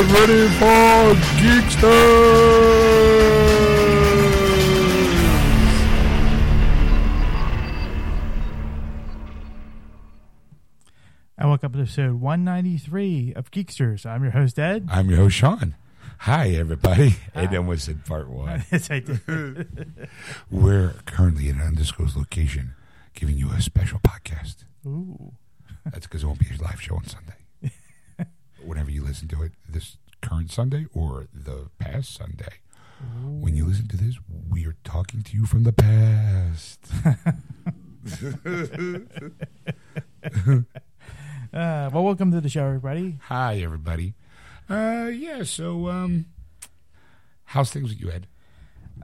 get ready for Geeksters! And welcome to episode 193 of Geeksters. I'm your host, Ed. I'm your host, Sean. Hi, everybody. Ed almost said part one. yes, I did. We're currently in an undisclosed location giving you a special podcast. Ooh. That's because it won't be a live show on Sunday. Whenever you listen to it, this current Sunday or the past Sunday, when you listen to this, we are talking to you from the past. Uh, well, welcome to the show, everybody. Hi, everybody. Uh, yeah. So, um, how's things with you, Ed?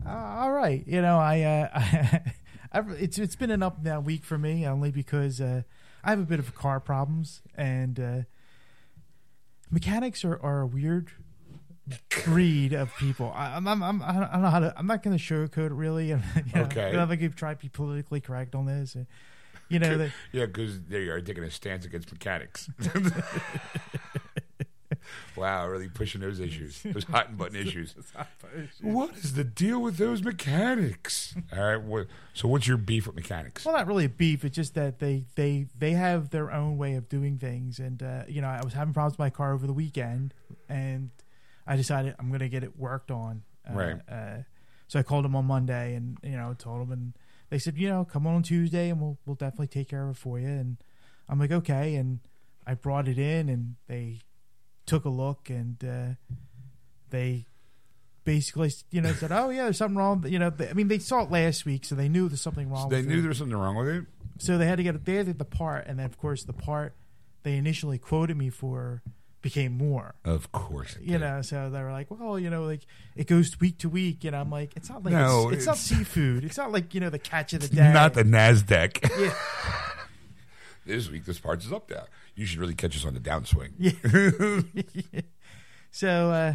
Uh, all right. You know, I, uh, it's it's been an up and down week for me, only because uh, I have a bit of car problems, and uh, mechanics are, are a weird breed of people. I, I'm, I'm, I'm, I don't know how to. I'm not going to sugarcoat it really. you know, Okay. I don't think you've tried to be politically correct on this. Uh, You know, that Yeah, because they are taking a stance against mechanics. wow, really pushing those issues, those hot and button issues. What is the deal with those mechanics? All right. What, so, what's your beef with mechanics? Well, not really a beef. It's just that they they they have their own way of doing things, and uh, you know, I was having problems with my car over the weekend, and I decided I'm going to get it worked on. Uh, Right. Uh, so I called them on Monday, and you know, told them, and they said, you know, come on Tuesday, and we'll we'll definitely take care of it for you. And I'm like, okay, and I brought it in, and they took a look, and uh, they basically, you know, said, oh yeah, there's something wrong. You know, they, I mean, they saw it last week, so they knew there's something wrong. they with knew it. there was something wrong with it. So they had to get it. they had to get the part, and then of course the part they initially quoted me for became more. Of course. You did. know, so they were like, "Well, you know, like it goes week to week," and I'm like, "It's not like No, it's, it's, not seafood. It's not like you know the catch of the day. Not the Nasdaq. Yeah. this week, this parts is up there. You should really catch us on the downswing. Yeah. so, uh,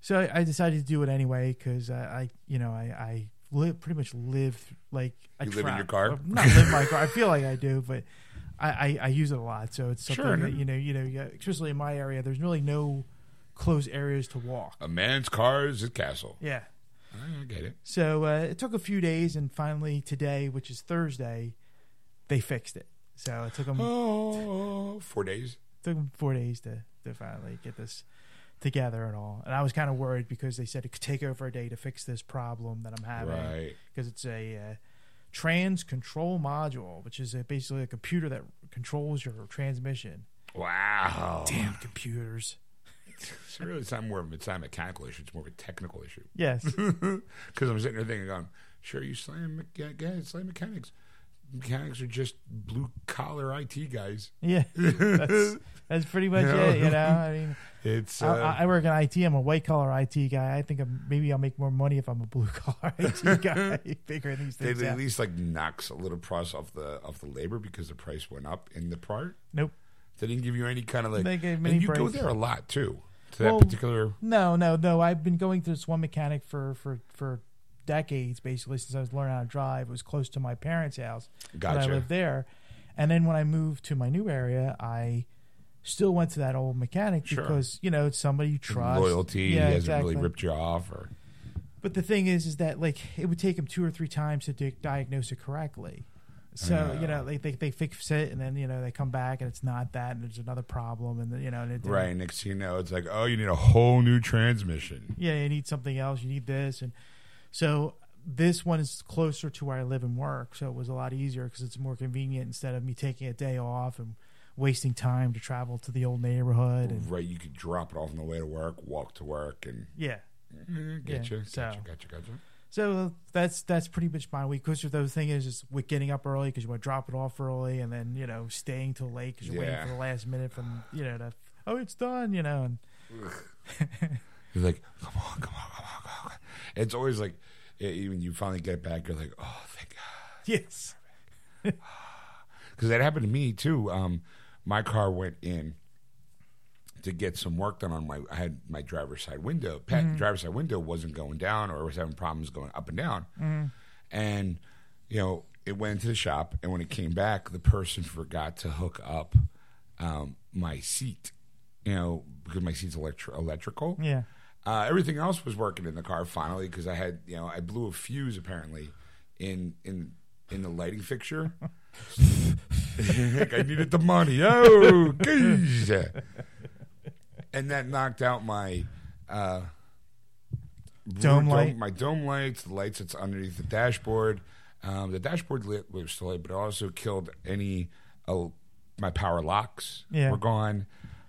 so I, decided to do it anyway because I, I, you know, I, I live pretty much live like I You live in your car? Not live in my car. I feel like I do, but I, I, I use it a lot. So it's something Sure. that, you know, you know, especially in my area, there's really no closed areas to walk. A man's car is his castle. Yeah. I get it. So uh, it took a few days, and finally today, which is Thursday, they fixed it. So it took them Oh, four days. took them four days to, to finally get this together and all. And I was kind of worried because they said it could take over a day to fix this problem that I'm having Right. because it's a uh, trans control module, which is a, basically a computer that controls your transmission. Wow. Damn computers! It's really it's not more of a, it's not a mechanical issue. It's more of a technical issue. Yes, Because I'm sitting there thinking, going, sure, you slam, yeah, slam mechanics. Mechanics are just blue collar IT guys. yeah, that's that's pretty much You know? it. You know, I mean, It's uh, I, I work in IT. I'm a white collar IT guy. I think I'm, maybe I'll make more money if I'm a blue collar IT guy. Figuring these things they things at least like knocks a little price off the off the labor because the price went up in the part. Nope. They didn't give you any kind of like. They gave and many you go breaks. there a lot too to Well, that particular. No, no, no. I've been going to this one mechanic for for for decades, basically since I was learning how to drive. It was close to my parents' house, and I lived there. And then when I moved to my new area, I still went to that old mechanic Sure. because you know it's somebody you trust. Loyalty. Yeah, he hasn't exactly. really ripped you off, or But the thing is, is that like it would take him two or three times to di- diagnose it correctly. So you know, like they they fix it, and then you know they come back and it's not that, and there's another problem, and then, you know, and it, right. Next you know, it's like, oh, you need a whole new transmission. yeah, you need something else, you need this, and so this one is closer to where I live and work, so it was a lot easier because it's more convenient instead of me taking a day off and wasting time to travel to the old neighborhood. And Right. You could drop it off on the way to work, walk to work, and yeah, mm, get Yeah, you, so- get you, got you, got you. so that's that's pretty much my week. Because the thing is, is with getting up early because you want to drop it off early, and then you know staying till late because you're Yeah. waiting for the last minute from you know to oh it's done, you know, and You're like, come on, come on, come on, come on. It's always like, when you finally get back, you're like, oh, thank God. yes, Because that happened to me too. Um, my car went in to get some work done on my. I had my driver's side window. Pat, driver's side window wasn't going down, or was having problems going up and down. And you know, it went into the shop, and when it came back, the person forgot to hook up um, my seat. You know, because my seat's electri- electrical. Yeah. Uh, everything else was working in the car finally because I had, you know, I blew a fuse apparently in in in the lighting fixture. Like, I needed the money. Oh, geez. and that knocked out my uh, Dome light? my dome lights, the lights that's underneath the dashboard. Um, the dashboard lit was still lit, but it also killed any. Uh, my power locks Yeah. were gone.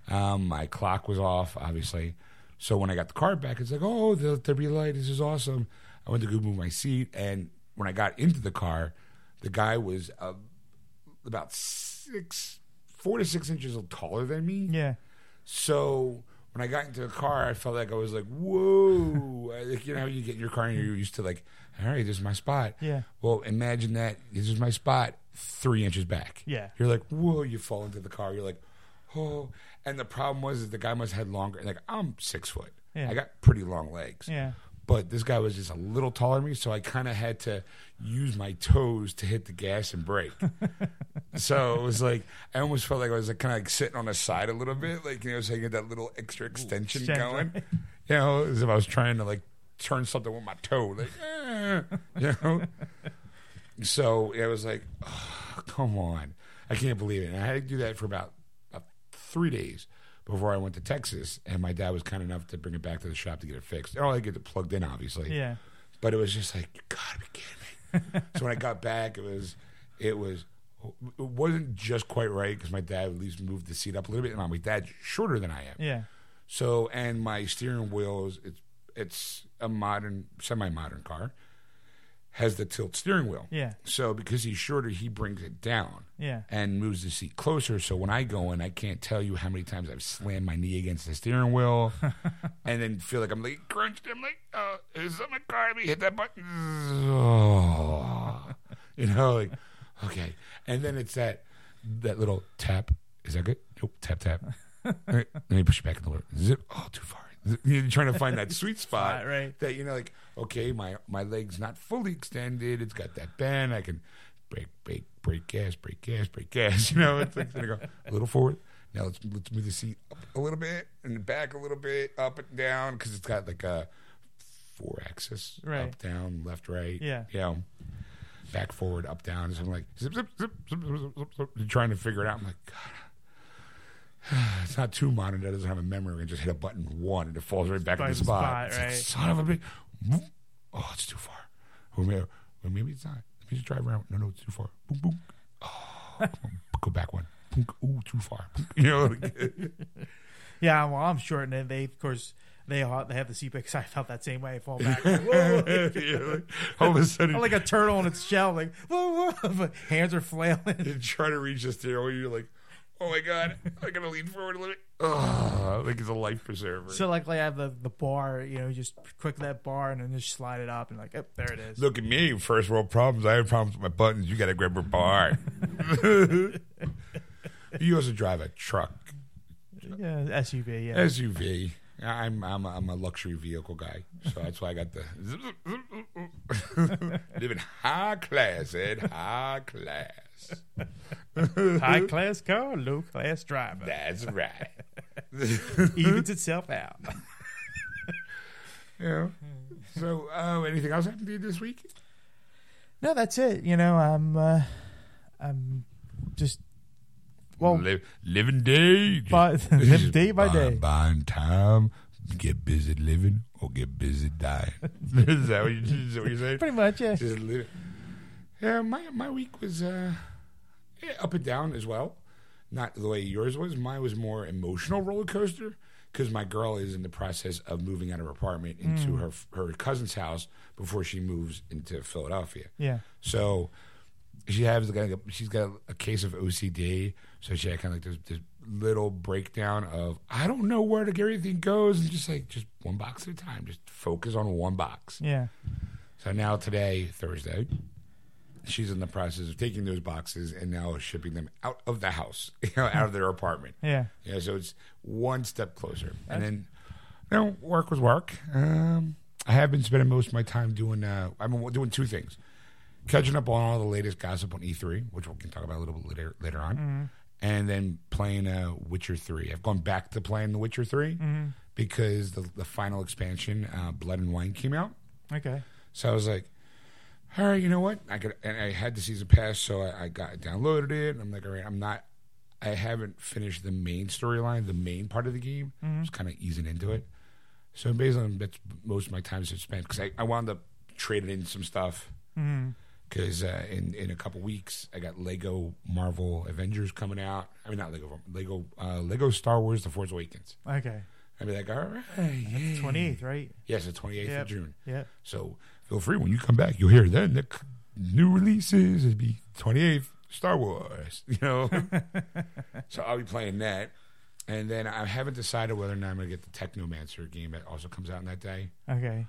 Um, my clock was off, obviously. So when I got the car back, it's like, oh, the the relight. This is awesome. I went to go move my seat, and when I got into the car, the guy was uh, about six, four to six inches taller than me. Yeah. So when I got into the car, I felt like I was like, whoa. like, you know how you get in your car and you're used to like, all right, this is my spot. Yeah. Well, imagine that this is my spot three inches back. Yeah. You're like, whoa, you fall into the car. You're like, oh. And the problem was that the guy must have had longer. Like, I'm six foot. Yeah. I got pretty long legs. Yeah. But this guy was just a little taller than me, so I kind of had to use my toes to hit the gas and brake. so it was like I almost felt like I was like kind of like sitting on the side a little bit, like you know, so I get that little extra extension extension. going. You know, as if I was trying to like turn something with my toe, like eh, you know. So it was like, oh, come on, I can't believe it. And I had to do that for about three days before I went to Texas, and my dad was kind enough to bring it back to the shop to get it fixed. And all I get it plugged in, obviously. Yeah. But it was just like, you gotta be kidding me. so when I got back, it was, it was, it wasn't just quite right because my dad at least moved the seat up a little bit. And my dad's shorter than I am. Yeah. So and my steering wheel is it's it's a modern semi-modern car, has the tilt steering wheel. Yeah. So because he's shorter, he brings it down Yeah. and moves the seat closer. So when I go in, I can't tell you how many times I've slammed my knee against the steering wheel, and then feel like I'm like crunched. I'm like, oh, is my car? Me hit that button. Oh. you know, like okay. And then it's that that little tap. Is that good? Nope. Tap tap. All right, let me push it back in the door. Zip. Oh, too far. You're trying to find that sweet spot, right. That you know, like okay, my my leg's not fully extended. It's got that bend. I can break, break, break gas, break gas, break gas. You know, it's like gonna go a little forward. Now let's let's move the seat up a little bit and back a little bit, up and down, because it's got like a four axis, Right. up, down, left, right. Yeah. you know, back, forward, up, down. So I'm like zip, zip, zip, zip, zip, zip, zip, zip, trying to figure it out. I'm like, God, it's not too modern. That doesn't have a memory. We can just hit a button one and it falls right back in the spot. spot, It's like, son of a bitch. Oh, it's too far. Or maybe, or maybe it's not. Let me just drive around. No, no, it's too far. Boom, boom. Oh, go back one. Boom. Ooh, too far. You know, Yeah. Well, I'm short, and then they, of course, they all, they have the because I felt that same way. I fall back. Whoa. yeah, like, all of a sudden, I'm like a turtle in its shell. Like, whoa, whoa. But hands are flailing. you try to reach the steering wheel. You're like, oh my god, I gotta lean forward a little bit. Oh, like it's a life preserver. So like, like I have the, the bar, you know, just click that bar and then just slide it up and like, oh, there it is. Look at me, first world problems. I have problems with my buttons. You got to grab a bar. you also drive a truck, Yeah, SUV. Yeah. SUV. I'm I'm a, I'm a luxury vehicle guy, so that's why I got the living high class, Ed, high class. High class car, low class driver. That's right. Evens itself out. yeah. So, uh, anything else happened to you this week? No, that's it. You know, I'm uh, I'm just well, Live, living day. by, live day by buying, day. Buying time, get busy living or get busy dying. is, that what you, is that what you're saying? Pretty much, yeah. Just live. Yeah, my my week was uh, yeah, up and down as well. Not the way yours was. Mine was more emotional roller coaster because my girl is in the process of moving out of her apartment into mm. her her cousin's house before she moves into Philadelphia. Yeah. So she has like a, she's got a case of OCD. So she had kind of like this, this little breakdown of I don't know where to get everything goes, and just like just one box at a time, just focus on one box. Yeah. So now today, Thursday, she's in the process of taking those boxes and now shipping them out of the house, you know, out of their apartment. Yeah. Yeah, so it's one step closer. and then, you know, work was work. Um, I have been spending most of my time doing. Uh, I've been doing two things: catching up on all the latest gossip on E3, which we can talk about a little bit later later on, and then playing uh, Witcher Three. I've gone back to playing The Witcher 3 because the the final expansion, uh, Blood and Wine, came out. Okay. So I was like, all right, you know what? I could, and I had the season pass, so I, I got downloaded it. And I'm like, all right, I'm not, I haven't finished the main storyline, the main part of the game. Just kind of easing into it. So basically, that's most of my time is spent because I, I wound up trading in some stuff. Because uh, in in a couple weeks, I got Lego Marvel Avengers coming out. I mean, not Lego, Lego, uh, Lego Star Wars: The Force Awakens. Okay. I'd be like, all right, Twenty eighth, right? yes, the 28th Yep. of June. Yeah. So feel free when you come back, you'll hear then the new releases. It'd be 28th Star Wars, you know. so I'll be playing that, and then I haven't decided whether or not I'm going to get the Technomancer game that also comes out on that day. Okay.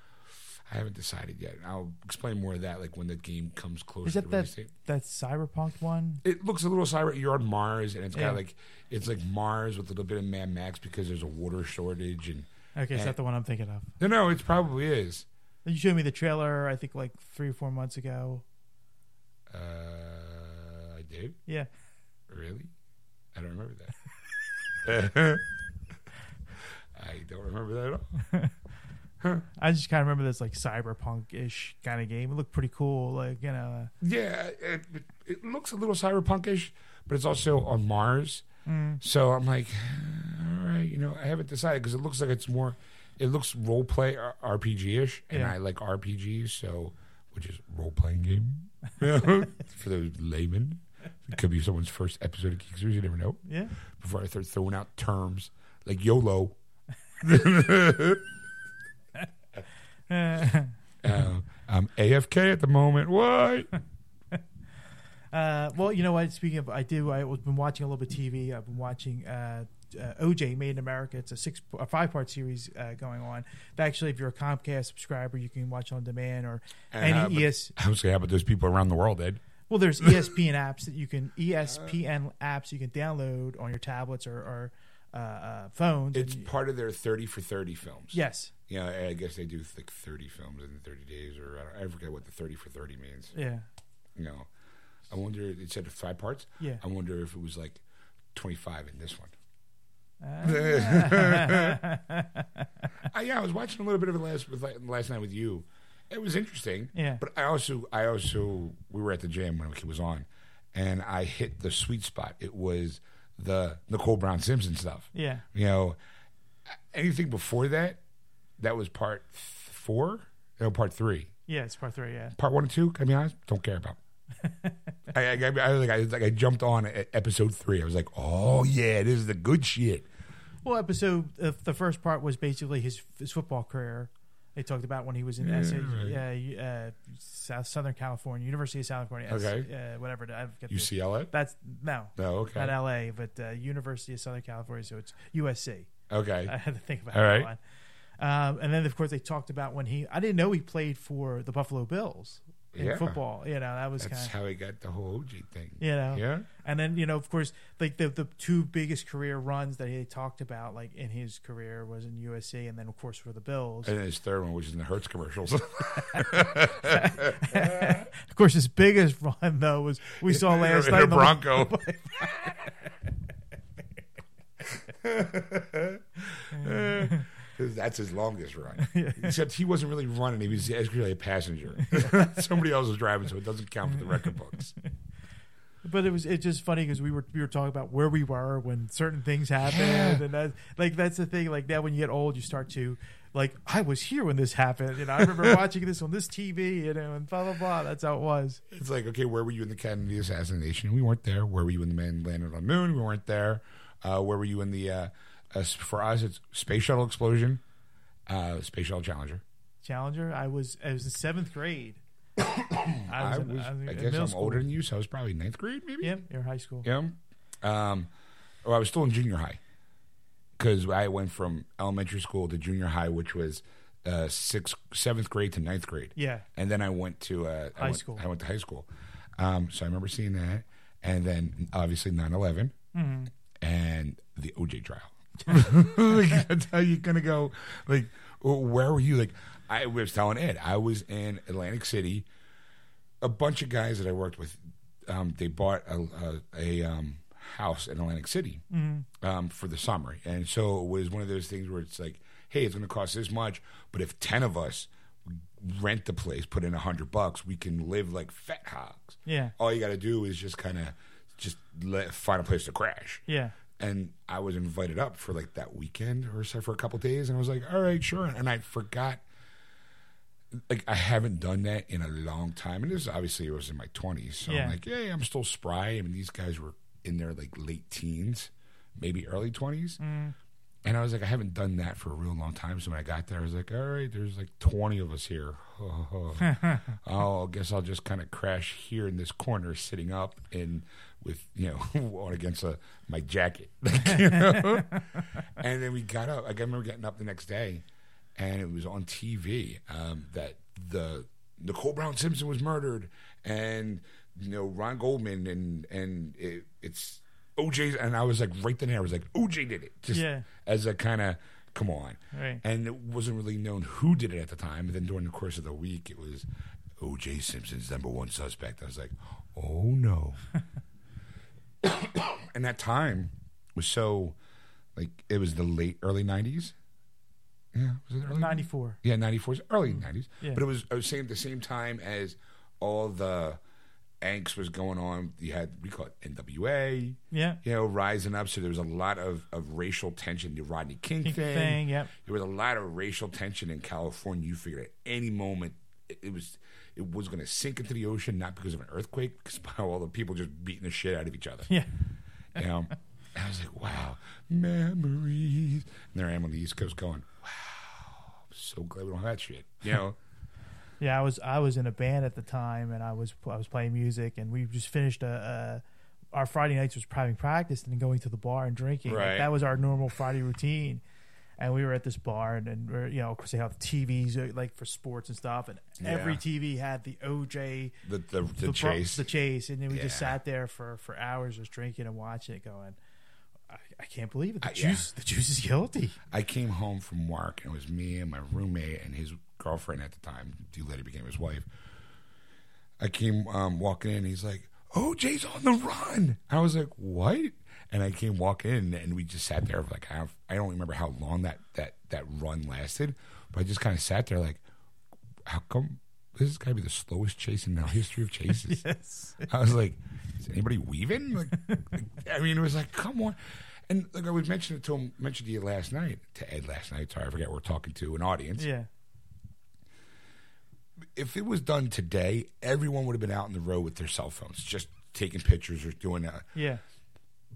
I haven't decided yet. I'll explain more of that like when the game comes closer. Is to that release that that cyberpunk one? It looks a little cyber. You're on Mars, and it's Yeah. got like it's like Mars with a little bit of Mad Max because there's a water shortage. And Okay, is Eh. that the one I'm thinking of? no, no, it probably is. You showed me the trailer, I think, like three or four months ago. Uh, I did. Yeah. Really? I don't remember that. I don't remember that at all. I just kind of remember this like cyberpunk ish kind of game. It looked pretty cool. Like you know, Yeah, it, it, looks a little cyberpunkish, but it's also on Mars. mm, So I'm like, all right, you know, I haven't decided because it looks like it's more, it looks role play RPG ish, and Yeah. I like RPGs, so which is role playing game for those laymen. It could be someone's first episode of Geeksters. You never know. yeah. Before I start throwing out terms like YOLO. uh, Uh, I'm AFK at the moment. What? well, you know what? Speaking of, I do. I've been watching a little bit of TV. I've been watching uh, uh, OJ Made in America. It's a six, a five part series uh, going on. Actually, if you're a Comcast subscriber, you can watch on demand or And any how about- ES. I was say, how about those people around the world, Ed? Well, there's ESPN apps that you can ESPN apps you can download on your tablets or, or uh, uh, phones. It's and- part of their 30 for 30 films. yes, Yeah, I guess they do like 30 films in 30 days, or I, don't, I forget what the 30 for 30 means. yeah, You know, I wonder, it said five parts. yeah. I wonder if it was like 25 in this one. Ah. I, yeah, I was watching a little bit of it last, with, last night with you. It was interesting. Yeah. But I also, I also, we were at the gym when it was on, and I hit the sweet spot. It was the Nicole Brown Simpson stuff. yeah, You know, anything before that, that was part four, no, part three. yeah. It's part three. Yeah, Part one and two, can I be honest, don't care about. I, I, I, I, like, I, like, I jumped on at episode three. I was like, oh, yeah, this is the good shit. Well, episode uh, the first part was basically his his football career. They talked about when he was in Yeah, SA, right. uh, uh, South Southern California, University of Southern California. Okay. uh, whatever. I forget the- UCLA? That's no, No, okay. not L.A., but uh, University of Southern California. So it's USC. Okay. I had to think about All that right. one. Um, and then, of course, they talked about when he. I didn't know he played for the Buffalo Bills in Yeah. football. You know, that was That's kind of. how he got the whole OG thing. You know, Yeah? and then you know, of course, like the the two biggest career runs that he talked about, like in his career, was in USC, and then of course for the Bills. And his third one, was in the Hertz commercials. of course, his biggest run though was we saw last in night. in the- Bronco. Uh, That's his longest run. Except he wasn't really running; he was actually a passenger. Somebody else was driving, so it doesn't count for the record books. But it was it's just funny because we were we were talking about where we were when certain things happened, Yeah. and that like that's the thing. Like now, when you get old, you start to like I was here when this happened. You know, I remember watching this on this TV. You know, and blah blah blah. That's how it was. It's like, okay, where were you in the Kennedy assassination? We weren't there. Where were you when the man landed on the moon? We weren't there. Uh, where were you in the? Uh, uh, for us, it's space shuttle explosion, uh, space shuttle Challenger. Challenger. I was I was in seventh grade. I I in- was, I was I guess I'm school. older than you, so I was probably ninth grade, maybe. Yeah, you're high school. Yeah. Um, well, I was still in junior high because I went from elementary school to junior high, which was uh, sixth, seventh grade to ninth grade, Yeah, and then I went to uh, I High went- school. I went to high school. Um, so I remember seeing that, and then obviously 9/11 Mhm. and the OJ trial. like, that's how you're gonna go. Like, where were you? Like, I was telling Ed, I was in Atlantic City. A bunch of guys that I worked with, um, they bought a, a, a um, house in Atlantic City um, for the summer, and so it was one of those things where it's like, hey, it's going to cost this much, but if ten of us rent the place, put in a hundred bucks, we can live like fat hogs. Yeah. All you got to do is just kind of just let, find a place to crash Yeah. And I was invited up for like that weekend or so for a couple days, and I was like, all right, sure. And I forgot, like I haven't done that in a long time, and this obviously was in my twenties, so Yeah. I'm like, yeah, I'm still spry. I mean, these guys were in their like late teens, maybe early twenties. Mm. And I was like, I haven't done that for a real long time. So when I got there, I was like, all right, there's like 20 of us here. oh, I guess I'll just kind of crash here in this corner, sitting up and with, you know, on against a, my jacket. you know? and then we got up. I remember getting up the next day and it was on TV um, that the Nicole Brown Simpson was murdered and, you know, Ron Goldman and, and it, it's, OJ, and I was like, right then and there, I was like, OJ did it. Just Yeah. as a kind of, come on. Right. And it wasn't really known who did it at the time. And then during the course of the week, it was OJ Simpson's number one suspect. I was like, oh no. and that time was so, like, it was the late, early 90s. Yeah, was it early? 94. Yeah, 94 is early mm-hmm. 90s. Yeah. But it was, I was saying at the same time as all the angst was going on. You had, we call it NWA Yeah. you know, rising up. So there was a lot of, of racial tension. The Rodney King, King thing. thing, yep. There was a lot of racial tension in California. You figured at any moment it, it was it was going to sink into the ocean, not because of an earthquake, because by all the people just beating the shit out of each other. Yeah. You know, and I was like, wow, memories. And there I am on the East Coast going, wow, I'm so glad we don't have that shit. You know, Yeah, I was I was in a band at the time, and I was I was playing music, and we just finished a. a our Friday nights was having practice and then going to the bar and drinking. Like, that was our normal Friday routine. And we were at this bar, and, and we're, you know, of course they have TVs uh, like for sports and stuff, and every TV had the OJ, the the, the, bro- chase. the chase, and then we just sat there for for hours just drinking and watching it, going, I, I can't believe it. The I- yeah. juice, the juice is guilty. I came home from work and it was me and my roommate and his girlfriend at the time, who later became his wife. I came um, walking in. He's like, "Oh, Jay's on the run." I was like, "What?" And I came walking in, and we just sat there for like half. I don't remember how long that that that run lasted, but I just kind of sat there like, "How come this is got to be the slowest chase in the history of chases?" Yes. I was like, "Is anybody weaving?" Like, like, I mean, it was like, "Come on!" And like I was mentioning it to him, mentioned to you last night, to Ed last night. Sorry, I forget we're talking to an audience. Yeah. If it was done today, everyone would have been out on the road with their cell phones, just taking pictures or doing that. Yeah.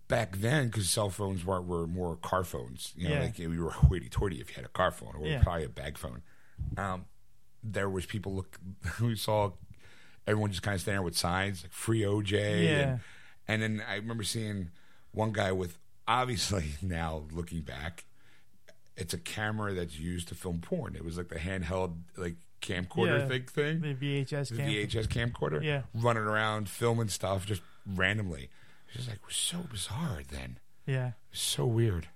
Back then, because cell phones were, were more car phones, you know, Yeah. like we were hoity-toity if you had a car phone, or Yeah. probably a bag phone. Um, there was people look. We saw everyone just kind of standing there with signs like "Free OJ," Yeah. and, and then I remember seeing one guy with obviously now looking back, it's a camera that's used to film porn. It was like the handheld like camcorder Yeah. thing thing, The VHS the cam. VHS camcorder, Yeah. running around filming stuff just randomly. Just like it was so bizarre then, Yeah. so weird.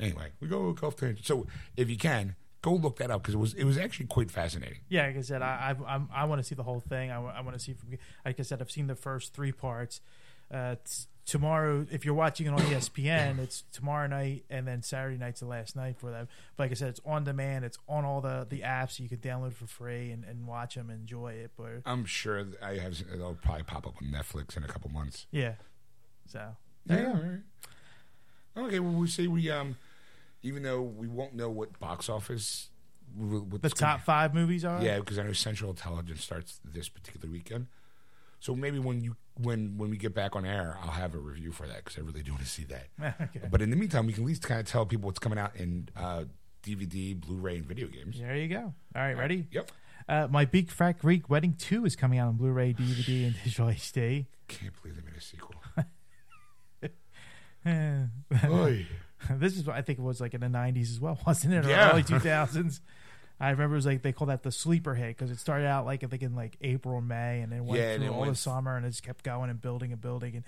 Anyway, we go go off tangent. So if you can go look that up because it was it was actually quite fascinating. Yeah, like I said, I I, I'm- I want to see the whole thing. I, want to see from like I said, I've seen the first three parts. Uh, t- tomorrow, if you're watching it on ESPN, it's tomorrow night, and then Saturday night's the last night for them. But like I said, it's on demand. It's on all the the apps you can download for free and, and watch them, and enjoy it. But I'm sure I have it'll probably pop up on Netflix in a couple months. yeah, so Yeah. all right. Okay. Well, we say we um, even though we won't know what box office, what the top five movies are. Yeah, because I know Central Intelligence starts this particular weekend. So maybe when you when when we get back on air, I'll have a review for that because I really do want to see that. okay. But in the meantime, we can at least kind of tell people what's coming out in uh, DVD, Blu-ray, and video games. There you go. All right, ready? Yep. Uh, My Big Fat Greek Wedding 2 is coming out on Blu-ray, DVD, and digital HD. Can't believe they made a sequel. This is what I think it was like in the 90s as well, wasn't it? Or Yeah. early 2000s. I remember it was like they called that the sleeper hit because it started out like I think in like April, May, and then went Yeah, and through it all went- the summer, and it just kept going and building and building. And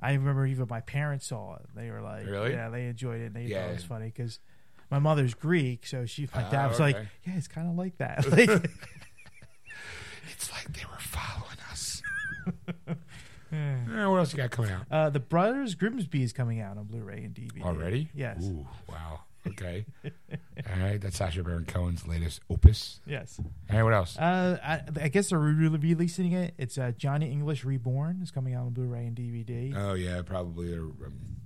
I remember even my parents saw it; they were like, Really? yeah, they enjoyed it. and They thought Yeah. it was funny because my mother's Greek, so she my Ah, dad was like, okay. yeah, it's kind of like that. Like, It's like they were following us. Eh, what else you got coming out uh, the Brothers Grimsby is coming out on Blu-ray and DVD already? Yes, Ooh, wow. Okay. All right. That's Sacha Baron Cohen's latest opus. yes. All right. What else? Uh, I, I guess they're re- releasing it. It's uh, Johnny English Reborn is coming out on Blu-ray and DVD. Oh yeah, probably a, um,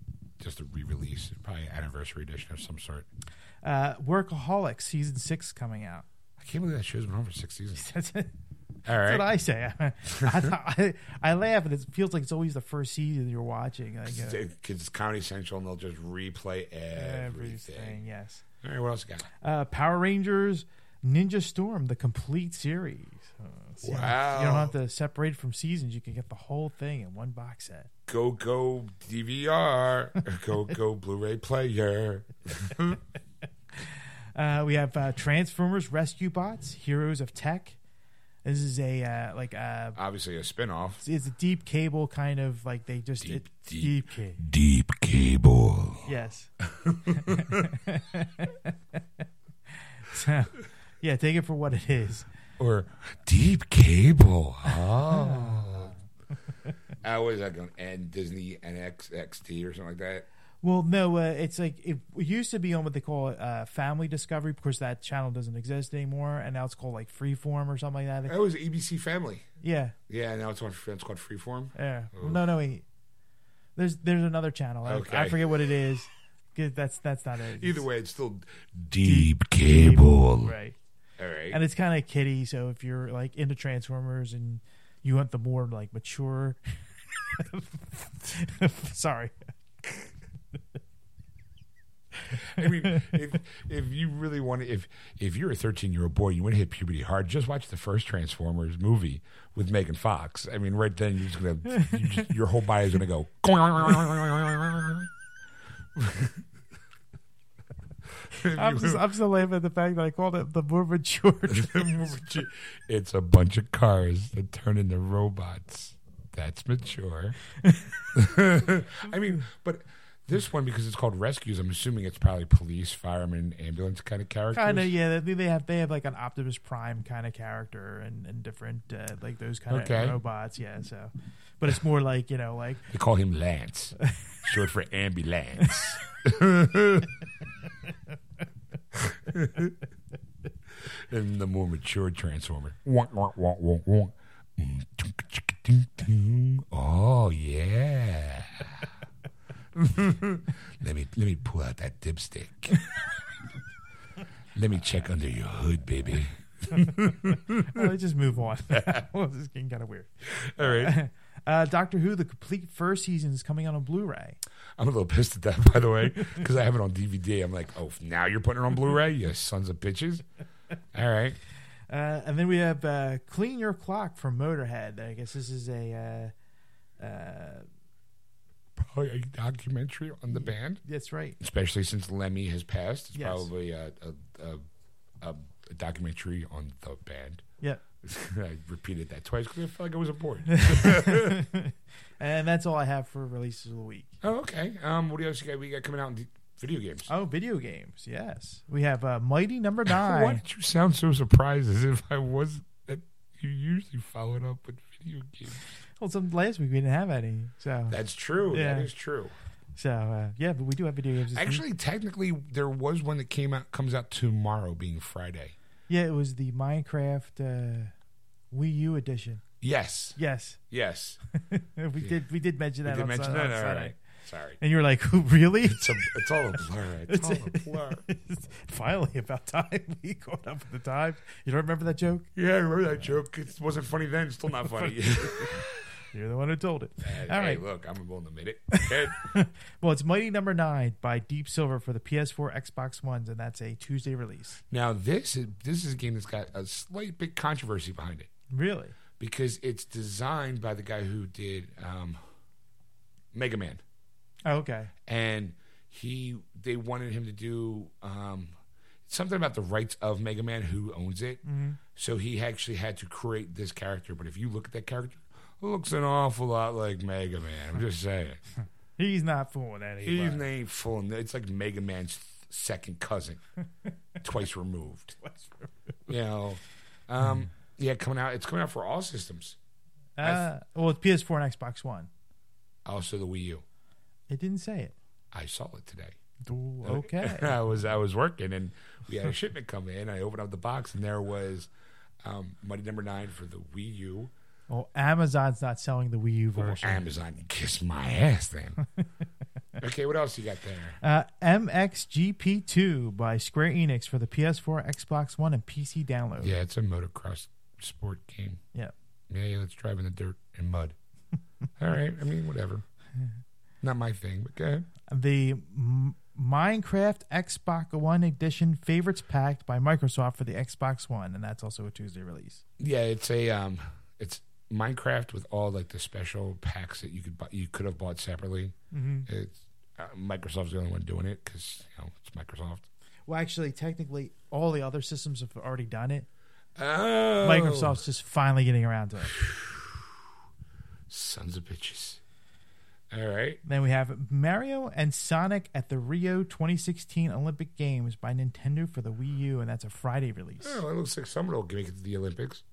just a re-release, probably an anniversary edition of some sort. Uh, Workaholics season six coming out. I can't believe that show's been on for six seasons. That's, that's what I say. I, I, I laugh, and it feels like it's always the first season you're watching. Like, uh, Because it's Comedy Central, and they'll just replay everything. everything, yes. All right, what else you got? Uh, Power Rangers Ninja Storm, the complete series. Uh, so you don't- Wow. You don't have to separate from seasons. You can get the whole thing in one box set. Go go DVR, go go Blu-ray player. Uh, we have uh, Transformers Rescue Bots, Heroes of Tech. This is a uh, like uh, Obviously a spin-off. it's a deep cable kind of like they just Deep, it, deep. deep cable. Deep cable. Yes. so, yeah, take it for what it is. Or deep cable. Oh. is that going? And Disney NXXT or something like that. Well, no, uh, it's like it used to be on what they call uh, Family Discovery. Of course, that channel doesn't exist anymore, and now it's called like Freeform or something like that. That was ABC Family. Yeah, Yeah, now it's on. It's called Freeform. yeah. Oof. No, no, wait. There's there's another channel. I, I forget what it is. That's that's not it. Either way, it's still deep cable. right? All right. And it's kind of kiddie. So if you're like into Transformers and you want the more like mature, sorry, I mean, if if you really want to, if if you're a 13 year old boy, and you want to hit puberty hard. Just watch the first Transformers movie with Megan Fox. I mean, right then you're just gonna, you just, your whole body is gonna go. I'm just I'm still laughing at the fact that I called it the more mature. it's a bunch of cars that turn into robots. That's mature. I mean, but this one because it's called rescues. I'm assuming it's probably police, fireman, ambulance kind of characters. kind of yeah. They, they have they have like an Optimus Prime kind of character and and different uh, like those kind of robots. Yeah, so but it's more like you know like They call him Lance, short for ambulance. and the more mature Transformer. Oh yeah. let me let me pull out that dipstick. let me check under your hood, baby. let's just move on. well, this is getting kind of weird. All right. Uh, Doctor Who, the complete first season is coming out on Blu-ray. I'm a little pissed at that, by the way, because I have it on DVD. I'm like, oh, now you're putting it on Blu-ray, you sons of bitches. All right. Uh, and then we have uh, Clean Your Clock from Motorhead. I guess this is a. Probably a documentary on the band, that's right. especially since Lemmy has passed. It's Yes. probably a, a, a, a, a documentary on the band. Yeah. I repeated that twice because I felt like I was important. And that's all I have for releases of the week. oh, okay. Um, what else you got? We got coming out in video games. Oh, video games. Yes. We have uh, Mighty Number Why Nine. did you sound so surprised as if I was that you usually follow it up with video games? Well, some last week we didn't have any. So, That's true. Yeah. That is true. so uh, yeah, but we do have video games. This week. Actually, technically, there was one that came out comes out tomorrow, being Friday. yeah, it was the Minecraft uh, Wii U edition. Yes, Yes, yes. we did. We did mention that. We did on mention Sun- that. All Sunday. right. Sorry. And you were like, who "Really?" It's a, it's all a blur. It's all a blur. Finally, about time we caught up with the time. You don't remember that joke? Yeah, I remember that joke. It wasn't funny then. It's still not funny. You're the one who told it. hey, All right. look, I'm going to admit it. Okay. Well, it's Mighty Number Nine by Deep Silver for the PS4, Xbox Ones, and that's a Tuesday release. now this is this is a game that's got a slight bit controversy behind it Really? because it's designed by the guy who did um, Mega Man. Oh, okay. and he they wanted him to do um something about the rights of Mega Man, who owns it. So he actually had to create this character. But if you look at that character, looks an awful lot like Mega Man. I'm just saying. He's not fooling anybody. He's ain't fooling. It's like Mega Man's second cousin, twice removed. Twice You know, um, yeah, coming out. It's coming out for all systems. Uh, well, it's PS4 and Xbox One. Also, the Wii U. It didn't say it. I saw it today. Ooh, okay. I was I was working and we had a shipment come in. I opened up the box and there was um, Mighty Number Nine for the Wii U. well, Amazon's not selling the Wii U version. Amazon kiss my ass then. okay, what else you got there? Uh, MXGP2 by Square Enix for the PS4, Xbox One, and PC download. Yeah, it's a motocross sport game. Yeah. Yeah, let's drive in the dirt and mud. All right, I mean whatever. Not my thing, but go ahead. The M- Minecraft Xbox One Edition Favorites Packed by Microsoft for the Xbox One, and that's also a Tuesday release. Yeah, it's a um, it's Minecraft with all like the special packs that you could buy, you could have bought separately. Mm-hmm. It's uh, Microsoft's the only one doing it because you know it's Microsoft. Well, actually, technically, all the other systems have already done it. Oh, Microsoft's just finally getting around to it. sons of bitches. All right, Then we have Mario and Sonic at the Rio 2016 Olympic Games by Nintendo for the Wii U, and that's a Friday release. oh, it looks like someone will make it to the Olympics.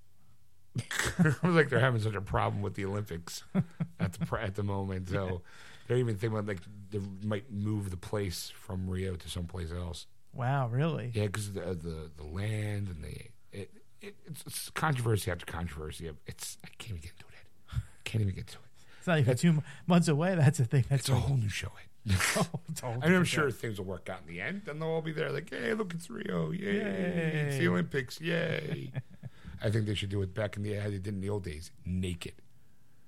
I was like they're having such a problem with the Olympics at the at the moment, so they're even thinking about like they might move the place from Rio to someplace else. Wow, really? Yeah, because the, the the land and the it, it it's, it's controversy after controversy. It's I can't even get into it. Can't even get to it. It's not even two m- months away. That's the thing. That's It's a whole new show. A whole I mean, I'm sure things will work out in the end, and they'll all be there, like, "Hey, look, it's Rio! Yay! It's the Olympics! Yay!" I think they should do it back in the how they did in the old days, naked.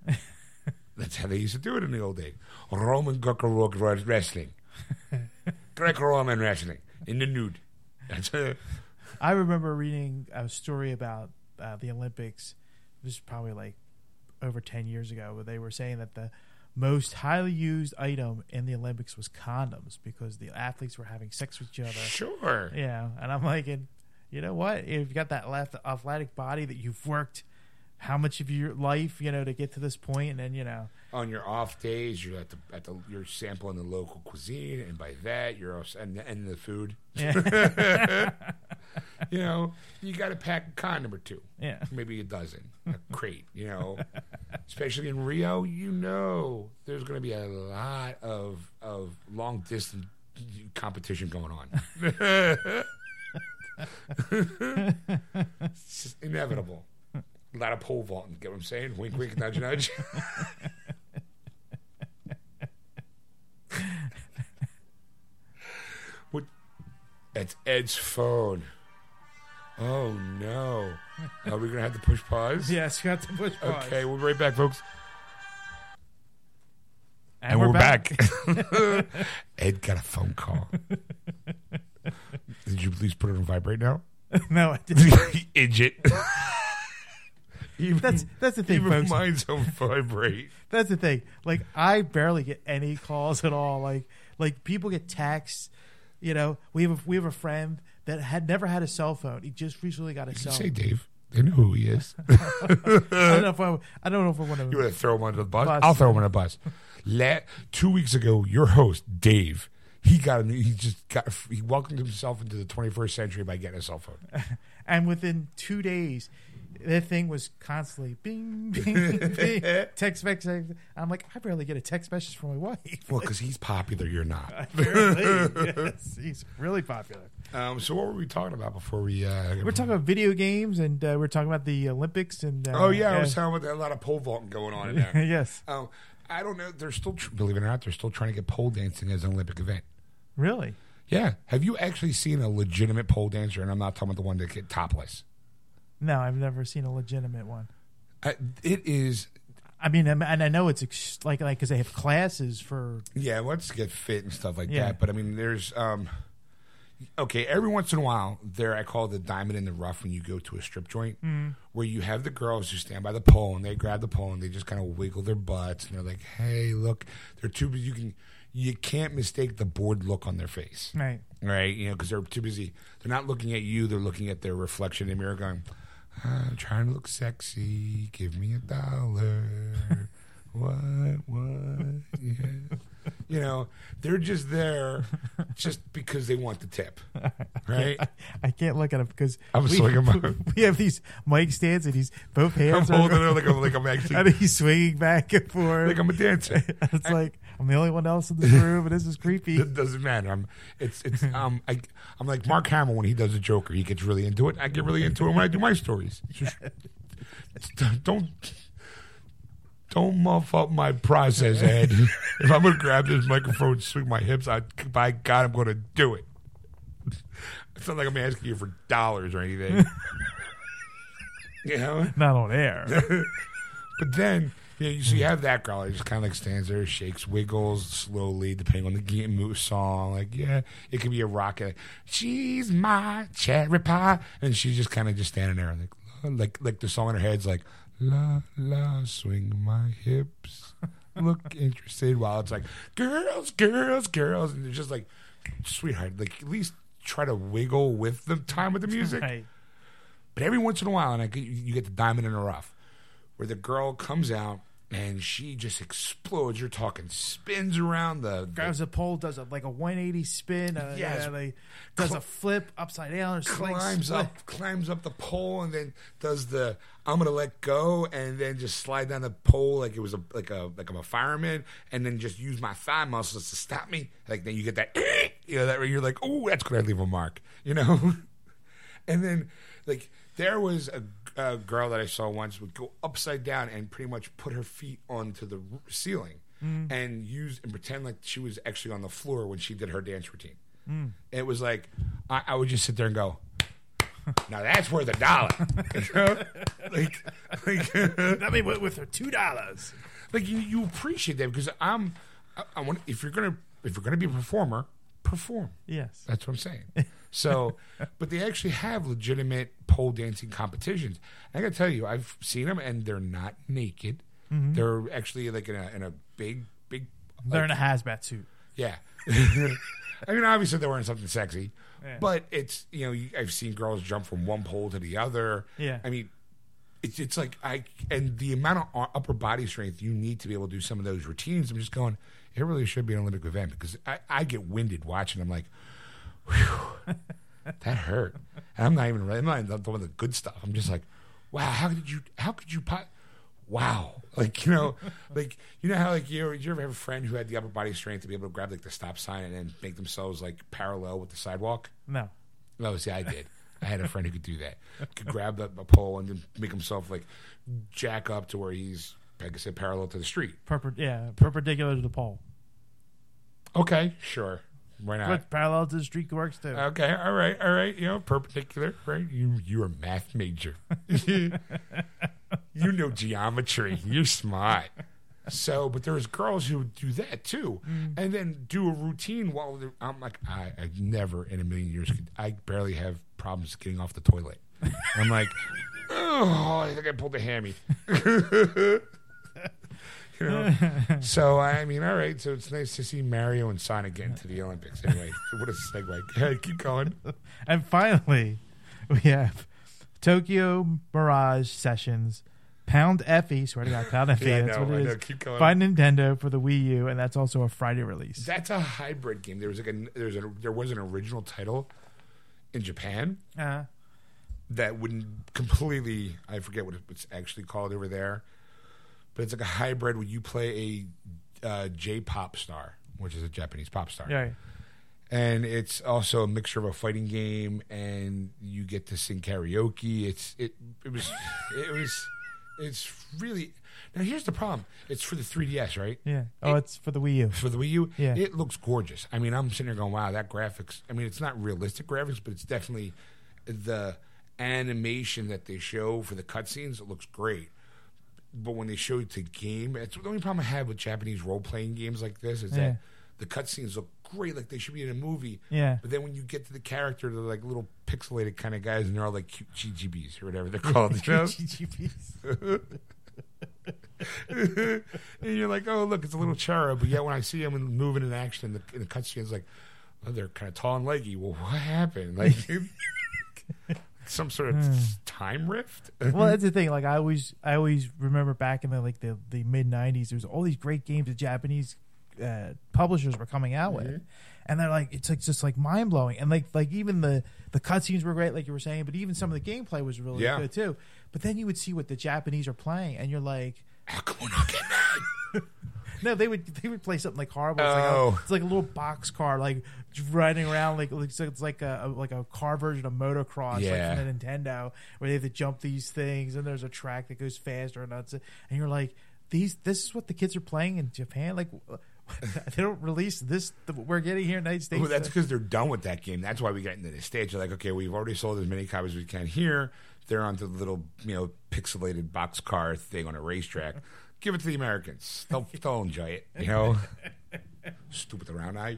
That's how they used to do it in the old days. Roman Greco-Roman wrestling, Greco-Roman wrestling in the nude. That's a, I remember reading a story about uh, the Olympics. This is probably like over 10 years ago, where they were saying that the most highly used item in the Olympics was condoms because the athletes were having sex with each other. sure. Yeah, and I'm like, and you know what? If you've got that left athletic body that you've worked how much of your life, you know, to get to this point, and then you know, on your off days, you're at the at the you're sampling the local cuisine, and by that you're also, and and the food. yeah, You know, you got to pack a condom or two, yeah, maybe a dozen, a crate. You know, especially in Rio, you know, there's going to be a lot of of long distance competition going on. it's just inevitable. A lot of pole vaulting. Get what I'm saying? Wink, wink, nudge, nudge. what? That's Ed's phone. Oh no! Are we gonna have to push pause? yes, you have to push pause. Okay, we'll be right back, folks. and, we're, back. Ed got a phone call. Did you please put it on vibrate now? no, I didn't. Idiot. even, that's that's the thing, even folks. mine's on vibrate. That's the thing. Like I barely get any calls at all. Like like people get texts. You know, we have a, we have a friend that had never had a cell phone. He just recently got a You cell. say Dave. They know who he is. I don't know if I, I don't know if I want to. You to. want to throw him under the bus? Bus. I'll throw him under the bus. La two weeks ago, your host Dave, he got a new, he just got he welcomed himself into the 21st century by getting a cell phone. And within two days, that thing was constantly bing bing bing text message. I'm like, I barely get a text message from my wife. Well, because he's popular, you're not. Apparently, yes, he's really popular. Um, so what were we talking about before we? Uh, We're talking about video games, and uh, we're talking about the Olympics. And uh, Oh yeah, I was talking about a lot of pole vaulting going on in there. yes, um, I don't know. They're still, believe it or not, they're still trying to get pole dancing as an Olympic event. Really. Yeah. Have you actually seen a legitimate pole dancer? And I'm not talking about the one that get topless. No, I've never seen a legitimate one. Uh, it is. I mean, and I know it's ex- like like because they have classes for Yeah, let's get fit and stuff like Yeah. that. But I mean, there's um, okay. Every once in a while, there I call it the diamond in the rough when you go to a strip joint, where you have the girls who stand by the pole and they grab the pole and they just kind of wiggle their butts and they're like, "Hey, look, they're too." You can you can't mistake the bored look on their face, Right. right? You know, because they're too busy. They're not looking at you. They're looking at their reflection in the mirror, going, "I'm trying to look sexy. Give me a dollar." what? What? Yeah. You know, they're just there just because they want the tip, right? I, I can't look at him because I'm we, swinging my- we have these mic stands and he's both hands. I'm holding are, it like I'm like I'm actually and he's swinging back and forth. like I'm a dancer. it's like I'm the only one else in this room, and this is creepy. It doesn't matter. I'm it's it's um I I'm like Mark Hamill when he does a Joker. He gets really into it. I get really into it when I do my stories. Just- don't don't muff up my process, Ed. if I'm gonna grab this microphone and swing my hips, I by God I'm gonna do it. It's not like I'm asking you for dollars or anything. you know? Not on air. But then, know, you, so you have that girl. It just kind of like stands there, shakes, wiggles slowly, depending on the game song. Like, yeah, it could be a rocket. Like, she's my cherry pie, and she's just kind of just standing there, like, like, like the song in her head's like, la la, swing my hips, look interested. While it's like, girls, girls, girls, and it's just like, sweetheart, like at least try to wiggle with the time with the music. Right. But every once in a while, and I get, you get the diamond in the rough, where the girl comes out and she just explodes. You're talking spins around the, the Grabs a pole, does a like a 180 spin. Uh, Yes. yeah, like, does Cl- a flip upside down or climbs up, climbs up the pole, and then does the I'm gonna let go, and then just slide down the pole like it was a like a like I'm a fireman, and then just use my thigh muscles to stop me. Like then you get that, you know, that you're like, oh, that's gonna leave a mark, you know. and then like there was a, a girl that I saw once would go upside down and pretty much put her feet onto the r- ceiling mm. and use and pretend like she was actually on the floor when she did her dance routine. Mm. It was like I, I would just sit there and go, "Now that's worth a dollar." You know? like, like, I mean, with, with her two dollars. like you, you appreciate that because I'm. I, I want if you're gonna if you're gonna be a performer, perform. Yes. That's what I'm saying. So, but they actually have legitimate pole dancing competitions. I got to tell you, I've seen them, and they're not naked. Mm-hmm. They're actually like in a in a big big. They're in a hazmat suit. Yeah. I mean, obviously they're wearing something sexy, Yeah. but it's you know I've seen girls jump from one pole to the other. Yeah. I mean, it's it's like I and the amount of upper body strength you need to be able to do some of those routines. I'm just going. It really should be an Olympic event because I, I get winded watching. I'm like, whew, that hurt. And I'm not even. I'm not even doing the good stuff. I'm just like, wow. How did you? How could you? Po- wow. Like you know, like you know how like you ever, you ever have a friend who had the upper body strength to be able to grab like the stop sign and then make themselves like parallel with the sidewalk. No. No, see, I did. I had a friend who could do that. Could grab the, a pole and then make himself like jack up to where he's, like I said, parallel to the street. Yeah, perpendicular to the pole. Okay, sure. Why not? But parallel to the street works too. Okay, all right, all right. You know, perpendicular, right? You you're a math major. you know geometry. You're smart. So, but there's girls who do that too, mm. and then do a routine while they're, I'm like, I, I never in a million years could. I barely have problems getting off the toilet. I'm like, oh, I think I pulled a hammy. you know. So I mean, all right. So it's nice to see Mario and Sonic get into the Olympics. Anyway, what a segue. Keep going. And finally, we have Tokyo Mirage Sessions. Pound Effie, swear to God, Pound Effie. Yeah, that's know, what it is. Keep going. By Nintendo for the Wii U, and that's also a Friday release. That's a hybrid game. There was like a there's a there was an original title in Japan Uh, that wouldn't completely I forget what it's actually called over there, but it's like a hybrid where you play a uh, J-pop star, which is a Japanese pop star, yeah, and it's also a mixture of a fighting game and you get to sing karaoke. It's it it was it was it's really now here's the problem. It's for the 3DS, right? yeah. Oh, it's for the Wii U. for the Wii U, Yeah. it looks gorgeous. I mean, I'm sitting there going, "Wow, that graphics." I mean, it's not realistic graphics, but it's definitely the animation that they show for the cutscenes. It looks great. But when they show it to game, it's the only problem I have with Japanese role playing games like this is Yeah. that the cutscenes look great, like they should be in a movie. Yeah. But then when you get to the character, they're like little pixelated kind of guys, and they're all like cute GGBs or whatever they're called. You know? GGPs. and you're like, oh look, it's a little cherub. But yet when I see him moving in action in the, in the cutscene, it's like, oh, they're kind of tall and leggy. Well, what happened? Like some sort of time rift. well, that's the thing. Like I always, I always remember back in the like the, the mid '90s, there's all these great games that Japanese uh, publishers were coming out with, Mhm. and they're like, it's like just like mind blowing, and like like even the the cutscenes were great, like you were saying, but even some of the gameplay was really Yeah. good too. But then you would see what the Japanese are playing, and you're like, How come we're not getting that? no, they would they would play something like horrible. It's, Oh. like, a, oh. it's like a little box car, like riding around, like it's like, it's like a, like a car version of motocross, Yeah. like from the Nintendo, where they have to jump these things, and there's a track that goes faster, and that's it. And you're like, these, this is what the kids are playing in Japan. Like, they don't release this. What we're getting here in the United States. Well, that's because they're done with that game. That's why we got into the stage. They're like, okay, we've already sold as many copies as we can here. They're on the little, you know, pixelated box car thing on a racetrack. Give it to the Americans. They'll, they'll enjoy it, you know? Stupid round eye.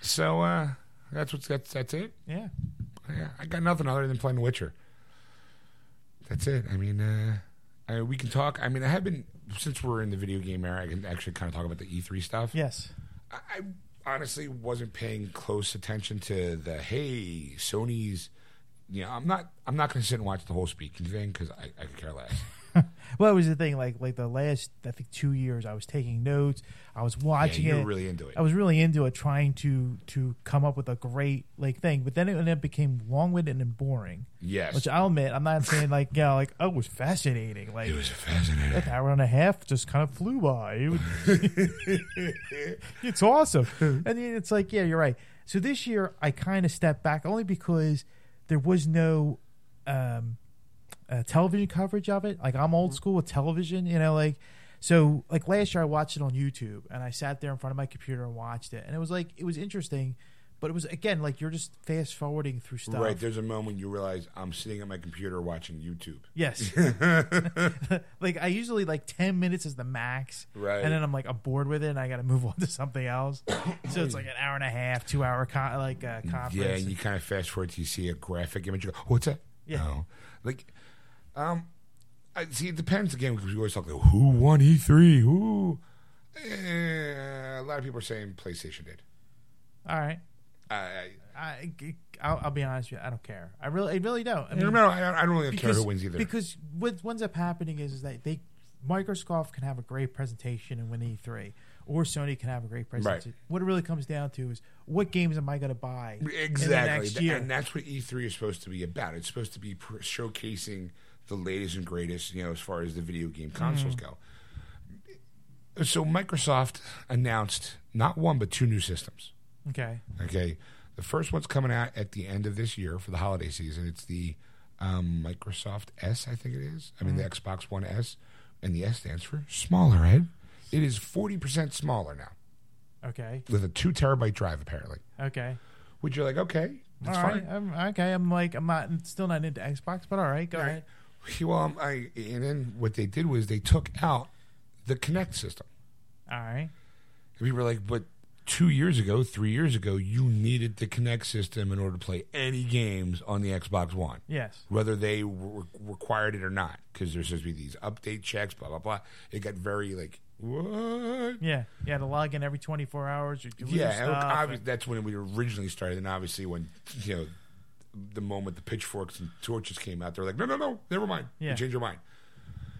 so, uh, that's what's that's that's it. yeah. Yeah, I got nothing other than playing The Witcher. That's it. I mean, uh, I, we can talk. I mean, I have been since we're in the video game era. I can actually kind of talk about the E3 stuff. Yes. I, I honestly wasn't paying close attention to the hey Sony's. You know, I'm not. I'm not going to sit and watch the whole speaking thing because I, I could care less. Well, it was the thing. Like like the last I think two years, I was taking notes. I was watching yeah, you're it. really into it. I was really into it, trying to to come up with a great like thing. But then it, it became long winded and boring. yes, Which I'll admit, I'm not saying like you know, like oh, it was fascinating. Like it was fascinating. an hour and a half just kind of flew by. It was- it's awesome. And then it's like, yeah, you're right. So this year I kind of stepped back only because there was no um, uh, television coverage of it. Like I'm old school with television, you know, like so like last year I watched it on YouTube and I sat there in front of my computer and watched it. And it was like it was interesting, but it was again like you're just fast forwarding through stuff. Right, there's a moment you realize I'm sitting at my computer watching YouTube. Yes. like I usually like ten minutes is the max. Right. And then I'm like I'm bored with it and I got to move on to something else. so it's like an hour and a half, two hour con- like uh, conference. Yeah, and you kind of fast forward to you see a graphic image. You go, "What's that?" Yeah. Oh. like, um, I see. It depends again because we always talk like, "Who won E3? Who?" Eh, a lot of people are saying PlayStation did. All right. I, I, I'll, I'll be honest with you. I don't care. I really, I really don't. I I, mean, no, I, I don't really care who wins either. Because what ends up happening is, is that they, Microsoft can have a great presentation and win E3, or Sony can have a great presentation. What it really comes down to is what games am I going to buy exactly, next year? and that's what E3 is supposed to be about. It's supposed to be pr- showcasing the latest and greatest, you know, as far as the video game consoles Mm-hmm. go. So Microsoft announced not one but two new systems. Okay. Okay, the first one's coming out at the end of this year for the holiday season. It's the um, Microsoft S, I think it is. I mean, the Xbox One S, and the S stands for smaller. Ed, it is forty percent smaller now Okay. with a two terabyte drive, apparently. Okay. Which you're like, okay, All that's right. fine. I'm, okay. I'm like, I'm not, still not into Xbox, but all right. Go All ahead. right. Well, um, I and then what they did was they took out the Kinect system. All right. And we were like, but two years ago, three years ago, you needed the Kinect system in order to play any games on the Xbox One. Yes. whether they re- required it or not, because there's supposed to be these update checks, blah blah blah. It got very like what? Yeah. you had To log in every 24 hours. You, Yeah, stuff obvi- and- that's when we originally started, and obviously when you know the moment the pitchforks and torches came out, they were like, no, no, no, never mind, Yeah. you change your mind.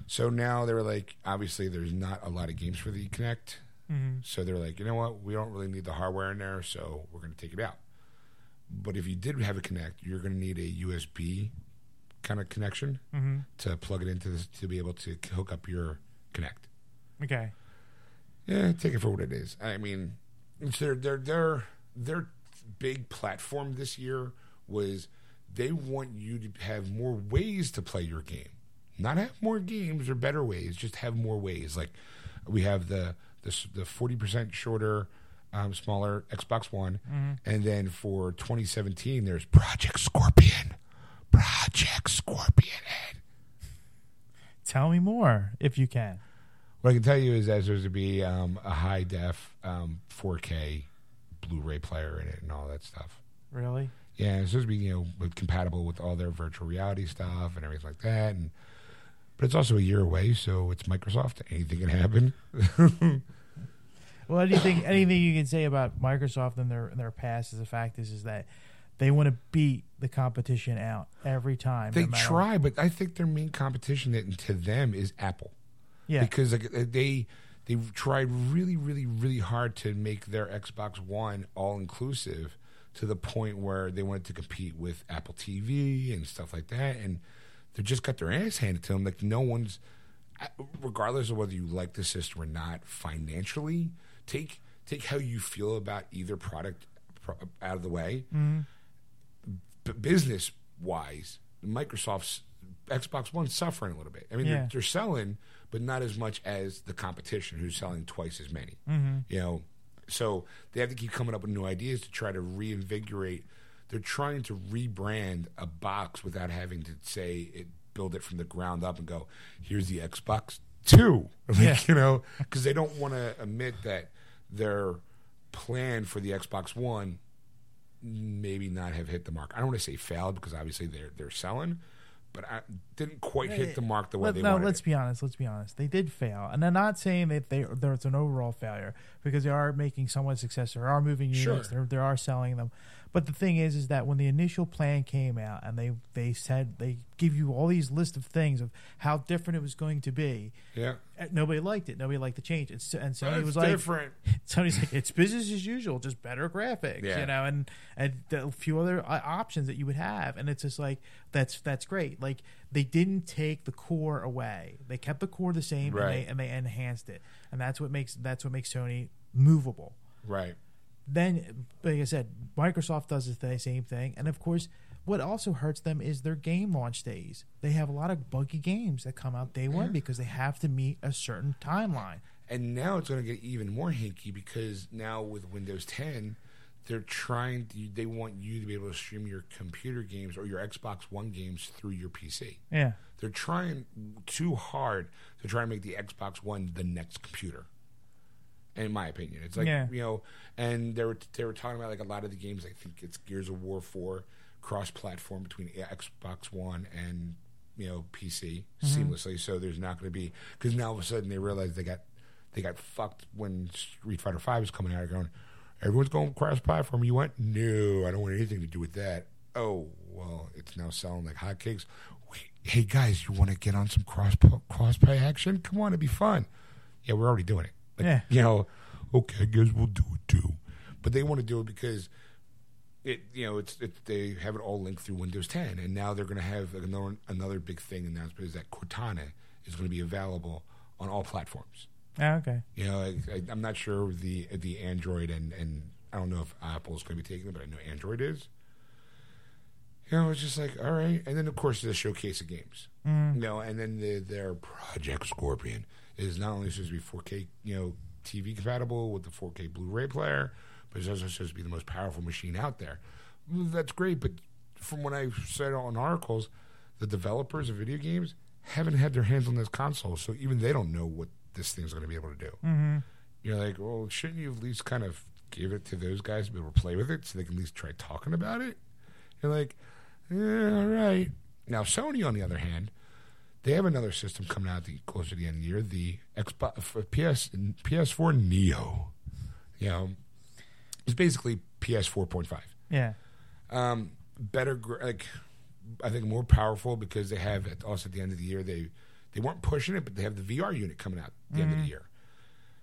So now they were like, obviously there's not a lot of games for the Kinect, Mhm. so they're like, you know what, we don't really need the hardware in there, so we're going to take it out. But if you did have a Kinect, you're going to need a USB kind of connection Mhm. to plug it into this to be able to hook up your Kinect. Okay. Yeah, take it for what it is. I mean, it's their their their their big platform this year was they want you to have more ways to play your game, not have more games or better ways, just have more ways. Like we have the the the forty percent shorter. Um, smaller Xbox One, and then for 2017, there's Project Scorpion. Project Scorpion. Ed. Tell me more if you can. What I can tell you is that there's to be um, a high def um, 4K Blu-ray player in it and all that stuff. Really? Yeah, it's supposed to be you know compatible with all their virtual reality stuff and everything like that. And but it's also a year away, so it's Microsoft. Anything can happen. Well, anything anything you can say about Microsoft and their and their past is the fact is is that they want to beat the competition out every time. they no try, but I think their main competition to them is Apple. Yeah. because like, uh, they they've tried really, really, really hard to make their Xbox One all inclusive to the point where they wanted to compete with Apple TV and stuff like that, and they just got their ass handed to them. Like no one's, regardless of whether you like the system or not, financially, take take how you feel about either product out of the way. Mm-hmm. B- business wise, Microsoft's Xbox One's suffering a little bit. I mean, Yeah. they're, they're selling, but not as much as the competition, who's selling twice as many. Mm-hmm. You know, so they have to keep coming up with new ideas to try to reinvigorate. They're trying to rebrand a box without having to say it, build it from the ground up and go, here's the Xbox Two. Like, Yeah. You know, because they don't want to admit that their plan for the Xbox One maybe not have hit the mark. I don't want to say failed because obviously they're they're selling, but I didn't quite hit the mark the way Let, they no, wanted. let's it. be honest. Let's be honest. They did fail, and I'm not saying that they there's an overall failure because they are making somewhat success. They are moving units. Sure. They they are selling them. But the thing is, is that when the initial plan came out and they they said they give you all these list of things of how different it was going to be, Yeah, eh, nobody liked it. Nobody liked the change. It's, and Sony was like, different. Sony's like, it's business as usual, just better graphics, Yeah. you know, and and a few other uh, options that you would have, and it's just like that's that's great. Like they didn't take the core away; they kept the core the same, Right. and they and they enhanced it, and that's what makes that's what makes Sony movable. Right. Then, like I said, Microsoft does the same thing, and of course. What also hurts them is their game launch days. They have a lot of buggy games that come out day one because they have to meet a certain timeline. And now it's going to get even more hinky because now with Windows 10, they're trying to, they want you to be able to stream your computer games or your Xbox One games through your PC. Yeah, They're trying too hard to try and make the Xbox One the next computer. In my opinion, it's like Yeah. you know, and they were they were talking about like a lot of the games. I think it's Gears of War four cross-platform between Xbox One and you know PC mm-hmm. seamlessly. So there's not going to be because now all of a sudden they realize they got they got fucked when Street Fighter Five was coming out. Going, everyone's going cross-platform. You went, no, I don't want anything to do with that. Oh well, it's now selling like hotcakes. Wait, hey guys, you want to get on some cross crossplay action? Come on, it'd be fun. Yeah, we're already doing it. Like, Yeah. You know, okay, I guess we'll do it too. But they want to do it because it, you know, it's it, they have it all linked through Windows 10, and now they're going to have another another big thing announcement is that Cortana is going to be available on all platforms. Ah, okay. You know, I, I, I'm not sure the the Android and and I don't know if Apple is going to be taking it, but I know Android is. You know, it's just like all right, and then of course the showcase of games. You know, and then the, their Project Scorpion is not only supposed to be 4K, you know, TV compatible with the 4K Blu-ray player, but it's also supposed to be the most powerful machine out there. That's great, but from what I've said on articles, the developers of video games haven't had their hands on this console, so even they don't know what this thing's going to be able to do. Mm-hmm. You're like, well, shouldn't you at least kind of give it to those guys to be able to play with it so they can at least try talking about it? You're like, yeah, all right. Now, Sony, on the other hand, they have another system coming out the, closer to the end of the year, the Xbox PS PS4 Neo. You know, it's basically PS 4.5 Yeah. um, better, like I think more powerful because they have at, also at the end of the year they they weren't pushing it, but they have the VR unit coming out at the end of the year.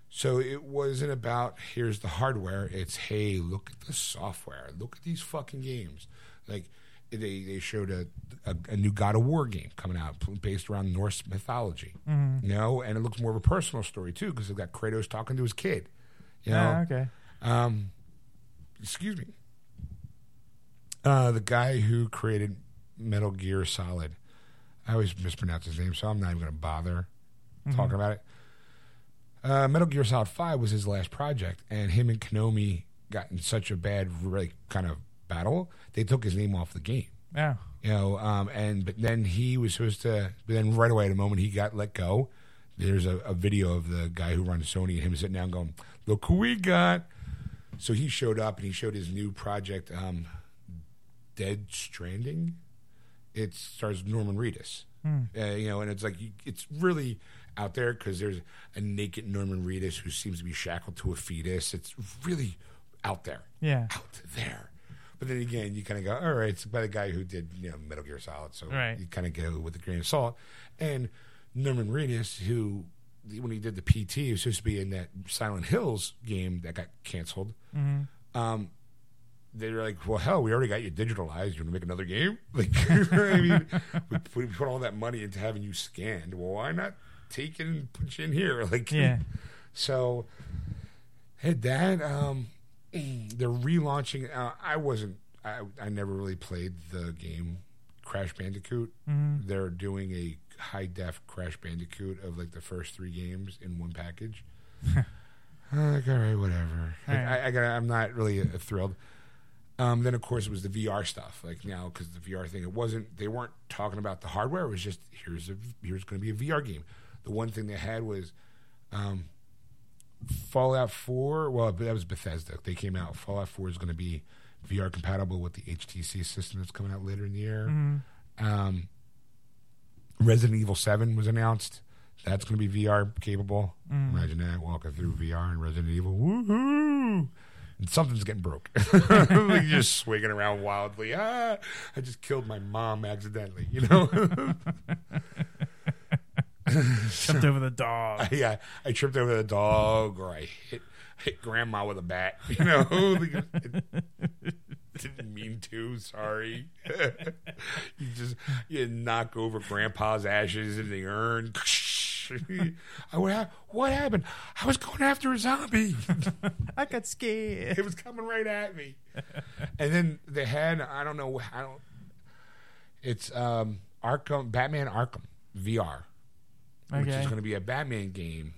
So it wasn't about here's the hardware. It's hey, look at the software. Look at these fucking games. Like they they showed a a, a new God of War game coming out based around Norse mythology. You know, and it looks more of a personal story too because they've got Kratos talking to his kid. You know, okay. um, excuse me. Uh, the guy who created Metal Gear Solid. I always mispronounce his name, so I'm not even going to bother talking about it. Uh, Metal Gear Solid Five was his last project, and him and Konami got in such a bad, like, kind of battle. They took his name off the game. Yeah. You know, um, and but then he was supposed to. But then right away, at the moment he got let go, there's a, a video of the guy who runs Sony and him sitting down going, "Look who we got." So he showed up and he showed his new project, um, Dead Stranding. It stars Norman Reedus. Uh, you know, and it's like it's really out there because there's a naked Norman Reedus who seems to be shackled to a fetus. It's really out there, Yeah. out there. But then again, you kind of go, all right, it's by the guy who did you know Metal Gear Solid, so Right. you kind of go with a grain of salt. And Norman Reedus, who when he did the PT, he was supposed to be in that Silent Hills game that got canceled. Um, they were like, well, hell, we already got you digitalized. You want to make another game? Like, I mean, we put, we put all that money into having you scanned. Well, why not take it and put you in here? Like, Yeah. so had that. Um, they're relaunching. Uh, I wasn't. I, I never really played the game Crash Bandicoot. They're doing a high def Crash Bandicoot of like the first three games in one package. I'm like, all right, whatever. Like, Alright. I, I got. I'm not really uh, thrilled. Um, then of course it was the VR stuff. Like now, because the VR thing, it wasn't. They weren't talking about the hardware. It was just here's a here's going to be a VR game. The one thing they had was um, Fallout 4. Well, that was Bethesda. They came out. Fallout 4 is going to be VR compatible with the HTC system that's coming out later in the year. Um, Resident Evil 7 was announced. That's going to be VR capable. Imagine that walking through VR and Resident Evil. Woohoo! And something's getting broke. like just swinging around wildly. Ah, I just killed my mom accidentally. You know. Jumped over the dog. yeah, I tripped over the dog, or I hit hit grandma with a bat. You know, didn't mean to. Sorry. you just you knock over grandpa's ashes in the urn. I, what, hap- what happened? I was going after a zombie. I got scared. it was coming right at me. and then they had I don't know I don't. It's um Arkham Batman Arkham VR which is going to be a Batman game.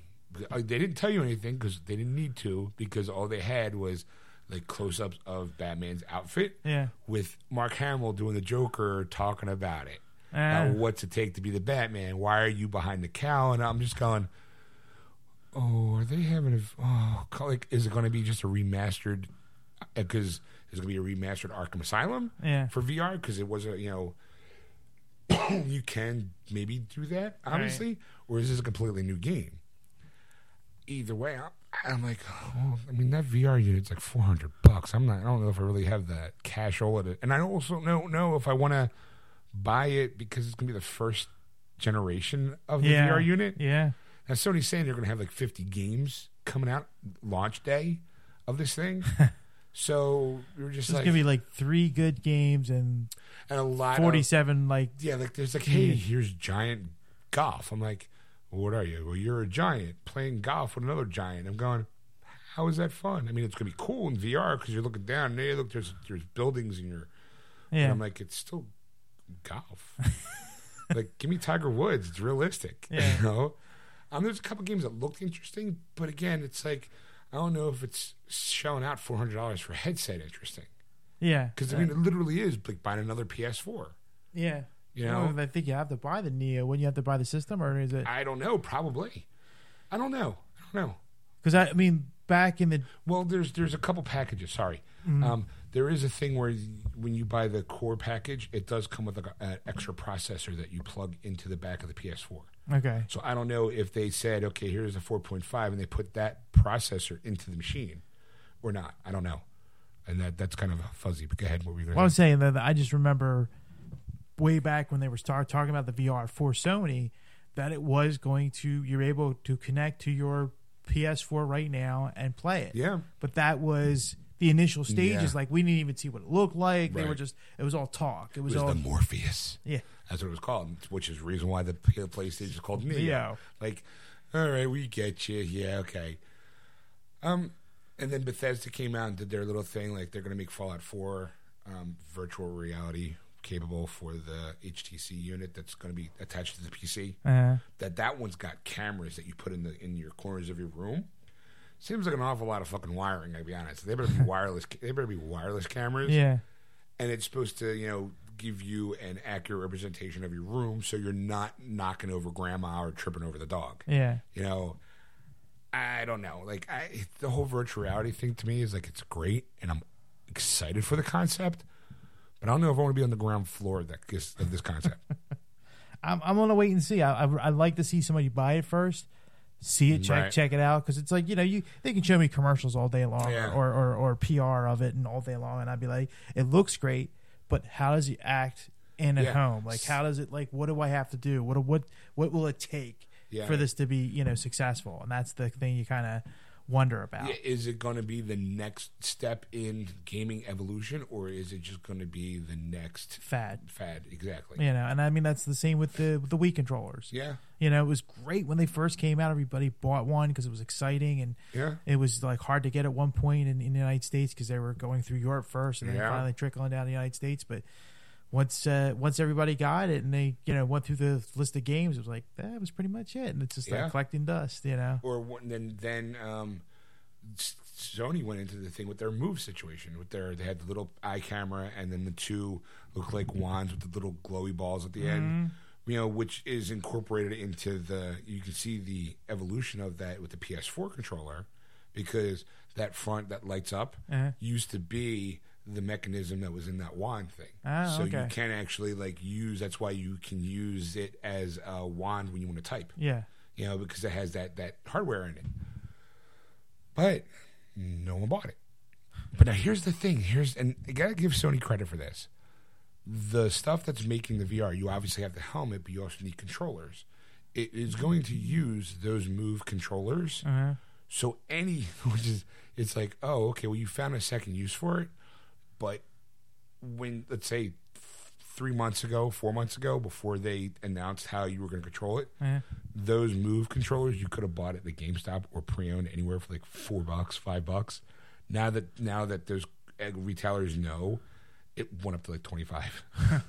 Uh, They didn't tell you anything because they didn't need to because all they had was like close-ups of Batman's outfit Yeah. with Mark Hamill doing the Joker talking about it. Ah. About what's it take to be the Batman? Why are you behind the cow? And I'm just going, oh, are they having a oh, like is it going to be just a remastered? Because is it going to be a remastered Arkham Asylum? Yeah. for VR because it was a you know you can maybe do that obviously or is this a completely new game either way i'm like oh, i mean that vr unit's like 400 bucks i'm not i don't know if i really have that cash all it and i also don't know if i want to buy it because it's going to be the first generation of the Yeah. vr unit Yeah. now sony's saying they're going to have like 50 games coming out launch day of this thing so we were just There's like gonna be like three good games and and a lot of forty-seven like yeah, like there's like, hey, here's giant golf. I'm like, well, what are you? Well, you're a giant playing golf with another giant. I'm going, how is that fun? I mean, it's gonna be cool in VR because you're looking down. And hey, look, there's there's buildings in your. And yeah. I'm like, it's still golf. like, give me Tiger Woods. It's realistic. Yeah. You know, um, there's a couple games that looked interesting, but again, it's like I don't know if it's shelling out four hundred dollars for a headset interesting yeah. because I mean, it literally is like buying another PS4. yeah. You know, Oh, I think you have to buy the Neo when you have to buy the system, or is it? I don't know. Probably. I don't know. I don't know. Because I, I mean, back in the Well, there's there's a couple packages. Sorry, um, there is a thing where when you buy the core package, it does come with a, an extra processor that you plug into the back of the PS4. okay, So I don't know if they said, okay, here's a 4.5, and they put that processor into the machine, or not. I don't know, and that that's kind of fuzzy. But go ahead. What were you going well, I was saying that I just remember way back when they were start talking about the VR for Sony that it was going to you're able to connect to your PS4 right now and play it. Yeah. But that was the initial stages. Yeah. Like we didn't even see what it looked like. They were just it was all talk. It was, It was all the Morpheus. yeah. That's what it was called, which is the reason why the PlayStation is called Neo. Neo. Like, all right, we get you. Yeah, okay. Um, and then Bethesda came out and did their little thing. Like, they're going to make Fallout 4 um, virtual reality capable for the HTC unit that's going to be attached to the PC. Uh, That that one's got cameras that you put in the in your corners of your room. Seems like an awful lot of fucking wiring. I'll be honest. They better be wireless. They better be wireless cameras yeah. and it's supposed to you know give you an accurate representation of your room so you're not knocking over grandma or tripping over the dog Yeah. you know i don't know like I, the whole virtual reality thing to me is like it's great and i'm excited for the concept But I don't know if I want to be on the ground floor of, that, of this concept. I'm, I'm gonna wait and see. I, I I'd like to see somebody buy it first, see it, check Right. check it out, because it's like you know you they can show me commercials all day long Yeah. or, or or PR of it and all day long, and I'd be like, it looks great, but how does it act in at Yeah. home? Like how does it like what do I have to do? What what what will it take Yeah. for this to be you know successful? And that's the thing you kind of wonder about. Is it going to be the next step in gaming evolution, or is it just going to be the next Fad, fad? Exactly. you know, and I mean that's the same with the with the Wii controllers. Yeah. You know, it was great when they first came out. Everybody bought one because it was exciting and Yeah. it was like hard to get at one point in, in the United States because they were going through Europe first and then Yeah. finally trickling down the United States. But once uh, once everybody got it and they you know went through the list of games, it was like that was pretty much it, and it's just Yeah. like collecting dust, you know. Or then then um, Sony went into the thing with their move situation with their they had the little eye camera and then the two look like wands with the little glowy balls at the Mm-hmm. end. You know, which is incorporated into the. You can see the evolution of that with the PS4 controller, because that front that lights up Uh-huh. used to be the mechanism that was in that wand thing. Ah, so you okay. can actually like use. That's why you can use it as a wand when you want to type Yeah, you know, because it has that that hardware in it. But no one bought it. But now here's the thing. Here's and I gotta give Sony credit for this. The stuff that's making the VR, you obviously have the helmet, but you also need controllers. It is going to use those move controllers. uh-huh. So any which is it's like, oh, okay, well you found a second use for it, but when let's say th- three months ago, four months ago, before they announced how you were going to control it, Uh-huh. those move controllers you could have bought at the GameStop or pre-owned anywhere for like four bucks, five bucks. Now that now that those retailers know, it went up to like twenty five.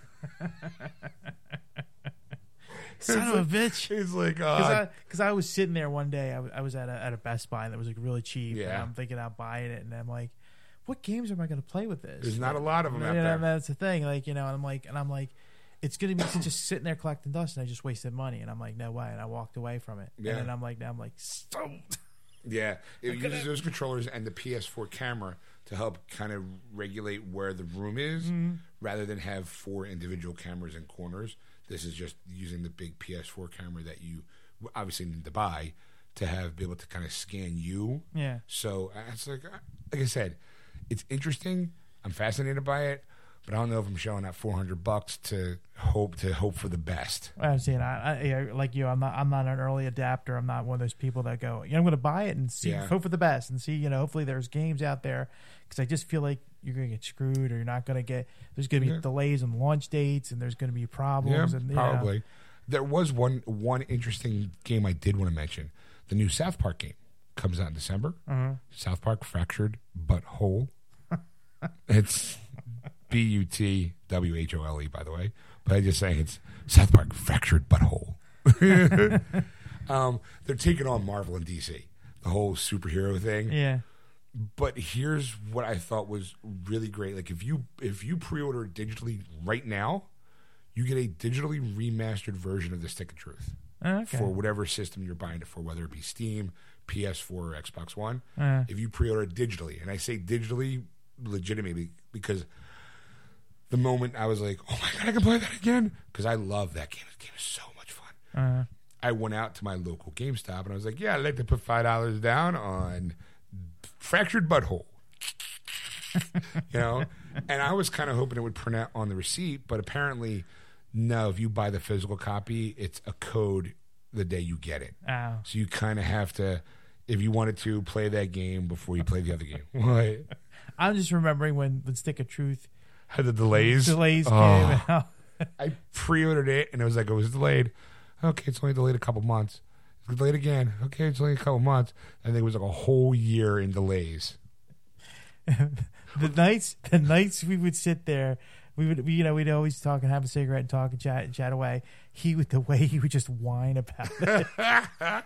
son of a bitch. It's like, Because uh, I, I was sitting there one day, I, w- I was at a, at a Best Buy that was like really cheap. And Yeah. I'm thinking about buying it, and I'm like, what games am I going to play with this? there's not a lot of them You out know, there. That's the thing. Like, you know, and I'm like, and I'm like, it's gonna be just sitting there collecting dust, and I just wasted money. And I'm like, no way. And I walked away from it. Yeah. And then I'm like, now I'm like, stoned. Yeah, it uses those controllers and the PS4 camera to help kind of regulate where the room is, Mm-hmm. rather than have four individual cameras in corners. This is just using the big PS4 camera that you obviously need to buy to have be able to kind of scan you. Yeah. So it's like, uh, like I said, it's interesting. I'm fascinated by it, but I don't know if I'm showing that 400 bucks to hope to hope for the best. I'm saying, I, I, like you, I'm not, I'm not an early adapter. I'm not one of those people that go, you know, I'm going to buy it and see, Yeah. hope for the best, and see, you know, hopefully there's games out there because I just feel like you're going to get screwed, or you're not going to get. There's going to be Yeah. delays on launch dates, and there's going to be problems. and you know. probably. There was one one interesting game I did want to mention. The new South Park game comes out in December. Uh-huh. South Park Fractured But Whole. It's B U T W H O L E, by the way. But I just saying it's South Park Fractured Butthole. Um, they're taking on Marvel and DC, the whole superhero thing Yeah. but here's what I thought was really great. Like if you if you pre-order digitally right now, you get a digitally remastered version of the Stick of Truth Okay. for whatever system you're buying it for, whether it be Steam, PS4, or Xbox One. Uh, If you pre-order it digitally, and I say digitally legitimately because the moment I was like, "Oh my god, I can play that again!" because I love that game. The game is so much fun. uh, I went out to my local GameStop and I was like, "Yeah, I'd like to put five dollars down on fractured butthole." you know, and I was kind of hoping it would print out on the receipt, but apparently, no. If you buy the physical copy, it's a code the day you get it. ow. So you kind of have to, if you wanted to, play that game before you play the other game. What? I'm just remembering when the Stick of Truth Had the delays. delays Oh. came out. I pre-ordered it and it was like it was delayed. Okay, it's only delayed a couple months. It's delayed again. Okay, it's only a couple months. Think it was like a whole year in delays. the nights the nights we would sit there we would we, you know we'd always talk and have a cigarette and talk and chat and chat away he would the way he would just whine about it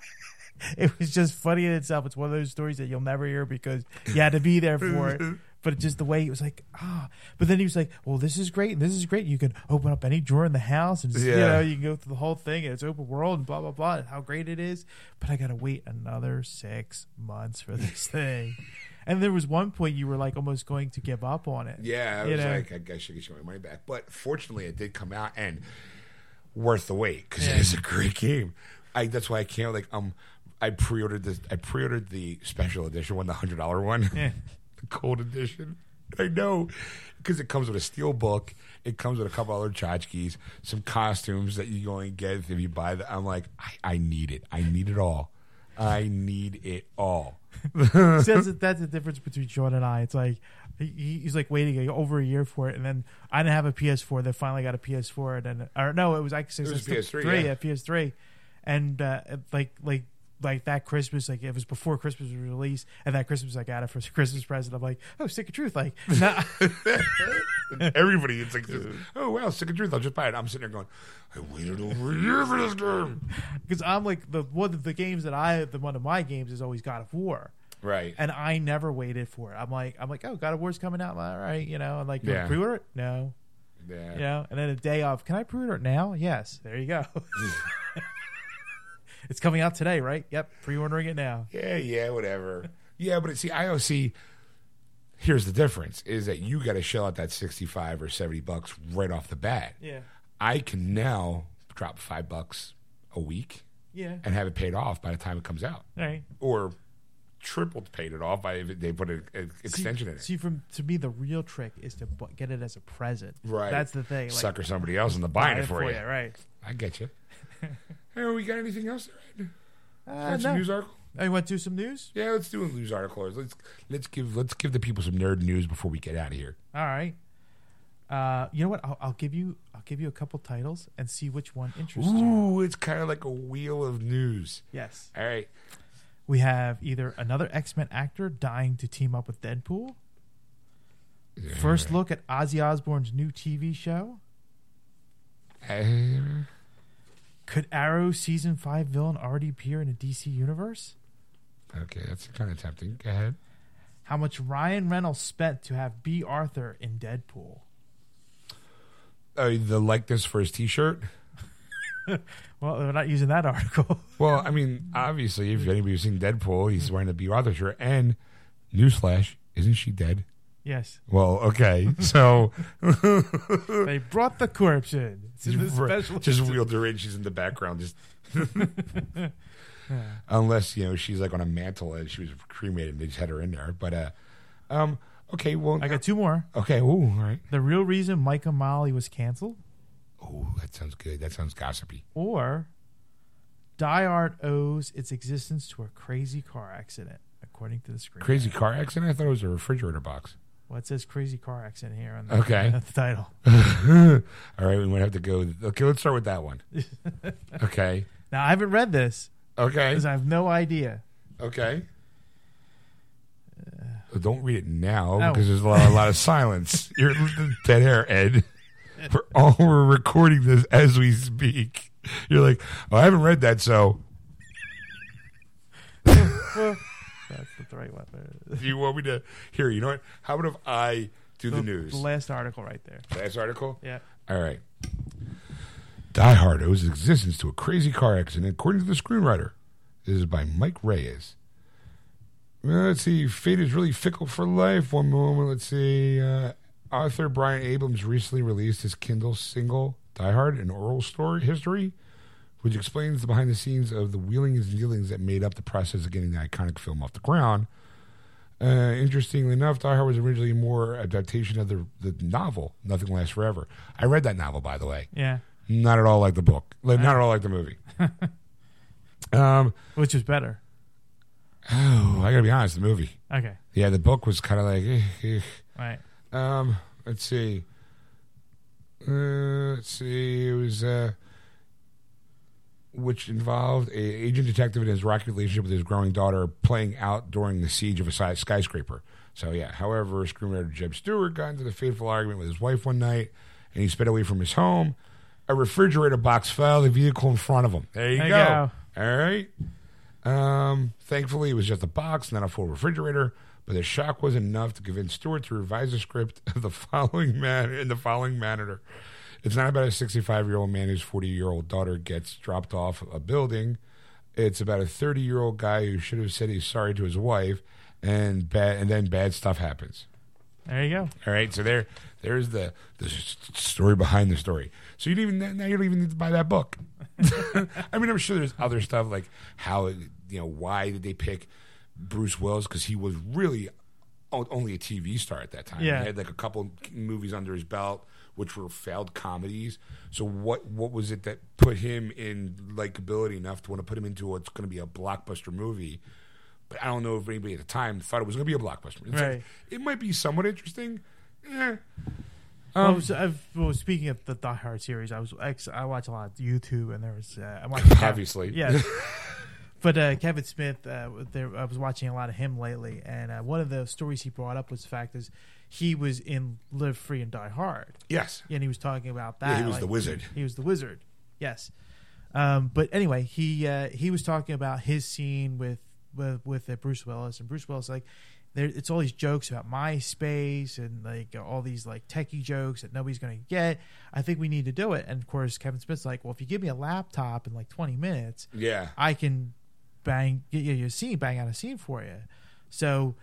it was just funny in itself it's one of those stories that you'll never hear because you had to be there for it but just the way he was like ah but then he was like well this is great and this is great you can open up any drawer in the house and just, you know you can go through the whole thing and it's open world and blah blah blah and how great it is but i gotta wait another six months for this thing And there was one point you were like almost going to give up on it. Yeah, I was know? like, I guess I should get my money back. But fortunately, it did come out and worth the wait because Yeah. it is a great game. I that's why I can't like um. I pre-ordered this. I pre-ordered the special edition one, the hundred dollar one, Yeah. the cold edition. I know because it comes with a steel book. It comes with a couple other tchotchkes, some costumes that you only get if you buy the. I'm like, I, I need it. I need it all. I need it all. See, that's, that's the difference between Sean and I. It's like he, he's like waiting over a year for it, and then I didn't have a PS4. They finally got a PS4, and then or no, it was actually It was still PS3, three, yeah. yeah, PS3, and uh, like like like that Christmas, like it was before Christmas was released, and that Christmas I got it for a Christmas present. I'm like, oh, stick of truth, like nah, Everybody, it's like, oh well, sick of truth. I'll just buy it. I'm sitting there going, I waited over a year for this game. because I'm like the one of the games that I the one of my games is always God of War. Right. And I never waited for it. I'm like, I'm like, oh, God of War's coming out. All right, you know, and like, Yeah. pre-order it? No, Yeah. you know, and then a day of, can I pre-order it now? Yes, there you go. It's coming out today, right? Yep, pre-ordering it now. Yeah, yeah, whatever. yeah, but see, IOC. Here's the difference: is that you got to shell out that sixty-five or seventy bucks right off the bat. Yeah, I can now drop five bucks a week yeah, and have it paid off by the time it comes out, all right. or tripled paid it off by if they put an an extension see, in it. See, from to me, the real trick is to bu- get it as a present. Right. That's the thing. Like, Sucker somebody else into buy buying it for you. right? I get you. hey, we got anything else? Ed? Uh, Got some no. news article? I went to do some news. Yeah, let's do a news article. Let's let's give let's give the people some nerd news before we get out of here. All right. Uh, you know what? I'll, I'll give you. I'll give you a couple titles and see which one interests you. Ooh, it's kind of like a wheel of news. Yes. All right. We have either another X Men actor dying to team up with Deadpool. First look at Ozzy Osbourne's new TV show. Uh, Could Arrow season five villain already appear in a DC universe? okay, that's kind of tempting. Go ahead. How much Ryan Reynolds spent to have Bea Arthur in Deadpool? Uh, the likeness for his T-shirt. Well, they're not using that article. Well, I mean, obviously, if anybody's seen Deadpool, he's wearing a Bea Arthur shirt. And newsflash, isn't she dead? Yes, Well, okay, so they brought the corpse in. It's in the special. just wheeled her in. She's in the background, just unless you know she's like on a mantle and she was cremated. They just had her in there. But uh, um, okay, well, I got two more. okay, ooh, all right. The real reason Mike Molly was canceled, Oh, that sounds good. That sounds gossipy. or Die Hard owes its existence to a crazy car accident, according to the screen. Crazy car accident. I thought it was a refrigerator box. Well, it says crazy car accident here on the, Okay. the title. all right, we might have to go. Okay, let's start with that one. Okay, Now I haven't read this okay, because I have no idea. okay. Well, don't read it now Oh. because there's a lot, a lot of silence. You're dead air, Ed. We're all we're recording this as we speak. You're like, oh, I haven't read that, so the right one. do you want me to here? You know what? How about if I do the, news? The last article right there. Last article. Yeah. All right. Die Hard owes its existence to a crazy car accident, according to the screenwriter. This is by Mike Reyes. Well, let's see. Fate is really fickle for life. One moment. Let's see. Uh, author Brian Abrams recently released his Kindle single, Die Hard, an oral story history, which explains the behind the scenes of the wheelings and dealings that made up the process of getting the iconic film off the ground. Uh, interestingly enough, Die Hard was originally more adaptation of the the novel Nothing Lasts Forever. I read that novel, by the way. Yeah. Not at all like the book. Like, not at all like the movie. um, Which is better. oh, I gotta be honest. The movie, Okay. yeah, the book was kind of like. eh, eh. Right. Um, let's see. Uh, let's see. It was uh, which involved a agent detective and his rocky relationship with his growing daughter playing out during the siege of a skyscraper. So yeah. However, screenwriter Jeb Stuart got into the fateful argument with his wife one night, and he sped away from his home. A refrigerator box fell the vehicle in front of him. There you There you go. All right. Um, thankfully, it was just a box, not a full refrigerator. But the shock was enough to convince Stewart to revise the script of the following man in the following manner. It's not about a 65 year old man whose 40 year old daughter gets dropped off a building. It's about a 30 year old guy who should have said he's sorry to his wife and bad, and then bad stuff happens. There you go. All right, so there, there's the the story behind the story. So you don't even now you don't even need to buy that book. I mean, I'm sure there's other stuff like how you know why did they pick Bruce Willis because he was really only a TV star at that time. Yeah. he had like a couple movies under his belt, which were failed comedies. So what what was it that put him in likability enough to want to put him into what's going to be a blockbuster movie? But I don't know if anybody at the time thought it was going to be a blockbuster. It's like, Right. it might be somewhat interesting. Eh. well, I Um, was, I've, well, speaking of the Die Hard series, I was ex, I watch a lot of YouTube, and there was uh, I watched Obviously. yeah. but uh, Kevin Smith, uh, there, I was watching a lot of him lately, and uh, one of the stories he brought up was the fact is he was in Live Free and Die Hard, yes. and he was talking about that. Yeah, he was like, the wizard. He was the wizard. Yes. Um, but anyway, he uh, he was talking about his scene with with with uh, Bruce Willis, and Bruce Willis like there. It's all these jokes about MySpace and like all these like techie jokes that nobody's going to get. I think we need to do it. And of course, Kevin Smith's like, well, if you give me a laptop in like 20 minutes, Yeah. I can bang get you a scene, bang out a scene for you. So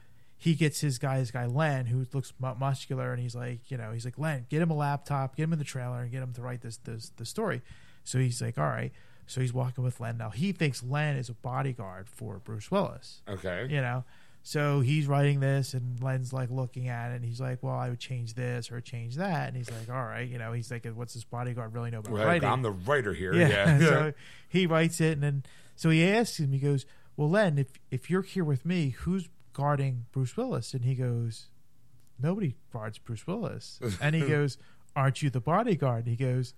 he gets his guy, his guy Len, who looks mu- muscular, and he's like, you know, he's like, Len, get him a laptop, get him in the trailer, and get him to write this this the story. So he's like, all right. So he's walking with Len. Now he thinks Len is a bodyguard for Bruce Willis. Okay. You know, so he's writing this, and Len's like looking at it, and he's like, well, I would change this or change that, and he's like, all right, you know, he's like, what's this bodyguard really know about Right. writing? I'm the writer here. Yeah. Yeah. so he writes it, and then so he asks him. He goes, "Well, Len, if if you're here with me, who's guarding Bruce Willis?" And he goes, "Nobody guards Bruce Willis." And he goes, "Aren't you the bodyguard?" And he goes,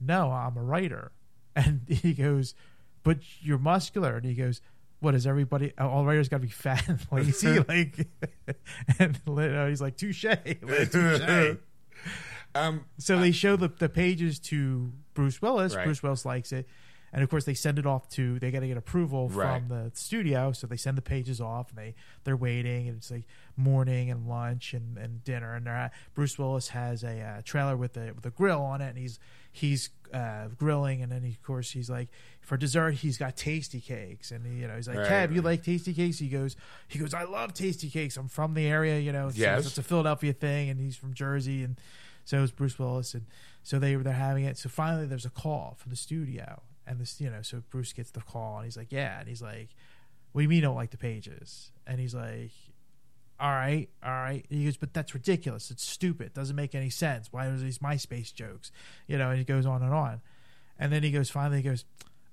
"No, I'm a writer." And he goes, "But you're muscular." And he goes. What is everybody? All writers got to be fat and lazy, like, and know, he's like touche, touche. um. So they show the, the pages to Bruce Willis. Right. Bruce Willis likes it. And of course, they send it off to. They got to get approval Right. from the studio, so they send the pages off, and they they're waiting, and it's like morning and lunch and, and dinner, and they're at, Bruce Willis has a uh, trailer with a with a grill on it, and he's he's uh, grilling, and then he, of course he's like for dessert he's got Tastykakes, and he, you know he's like, Right, Kev, you like Tastykakes? He goes, he goes, I love Tastykakes. I'm from the area, you know. It's, Yes. it's a Philadelphia thing, and he's from Jersey, and so is Bruce Willis, and so they they're having it. So finally, there's a call from the studio, and this you know, so Bruce gets the call, and he's like, "Yeah," and he's like, "What do you mean you don't like the pages?" And he's like, "All right, all right." And he goes, "But that's ridiculous. It's stupid. Doesn't make any sense. Why are these MySpace jokes?" You know, and he goes on and on, and then he goes finally he goes,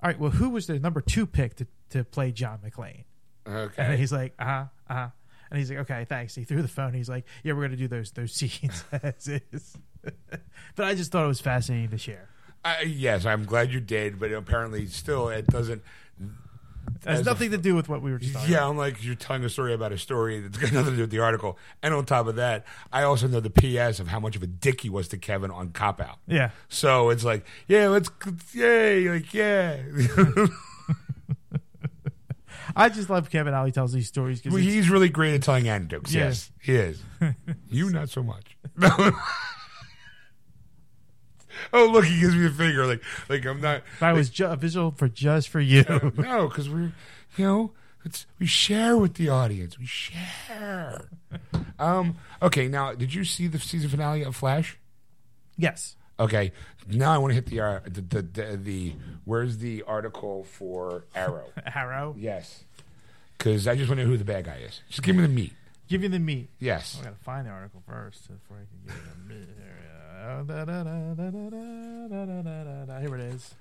"All right, well, who was the number two pick to to play John McClane?" And Okay. he's like, uh huh, uh huh. And he's like, okay, thanks. He threw the phone. He's like, yeah, we're gonna do those those scenes as is. but I just thought it was fascinating to share. I, yes, I'm glad you did, but apparently, still, it doesn't. It has As a- nothing to do with what we were just talking Yeah, about. I'm like you're telling a story about a story that's got nothing to do with the article. And on top of that, I also know the PS of how much of a dick he was to Kevin on Cop Out. Yeah, So it's like, yeah, let's, yay, like, yeah. I just love Kevin how he tells these stories Well, he's really great at telling anecdotes. Yeah. Yes, he is. you not so much. Oh, look, he gives me a finger. Like, like I'm not. If I was ju- visual for just for you. No, because we're, you know, it's we share with the audience. We share. um. Okay. Now, did you see the season finale of Flash? yes, Okay. Now I want to hit the uh, the, the the the where's the article for Arrow? Arrow. yes. Because I just want to know who the bad guy is. Just give me the meat. Give you the meat. Yes. I gotta find the article first before I can give you the meat. Here, Here it is.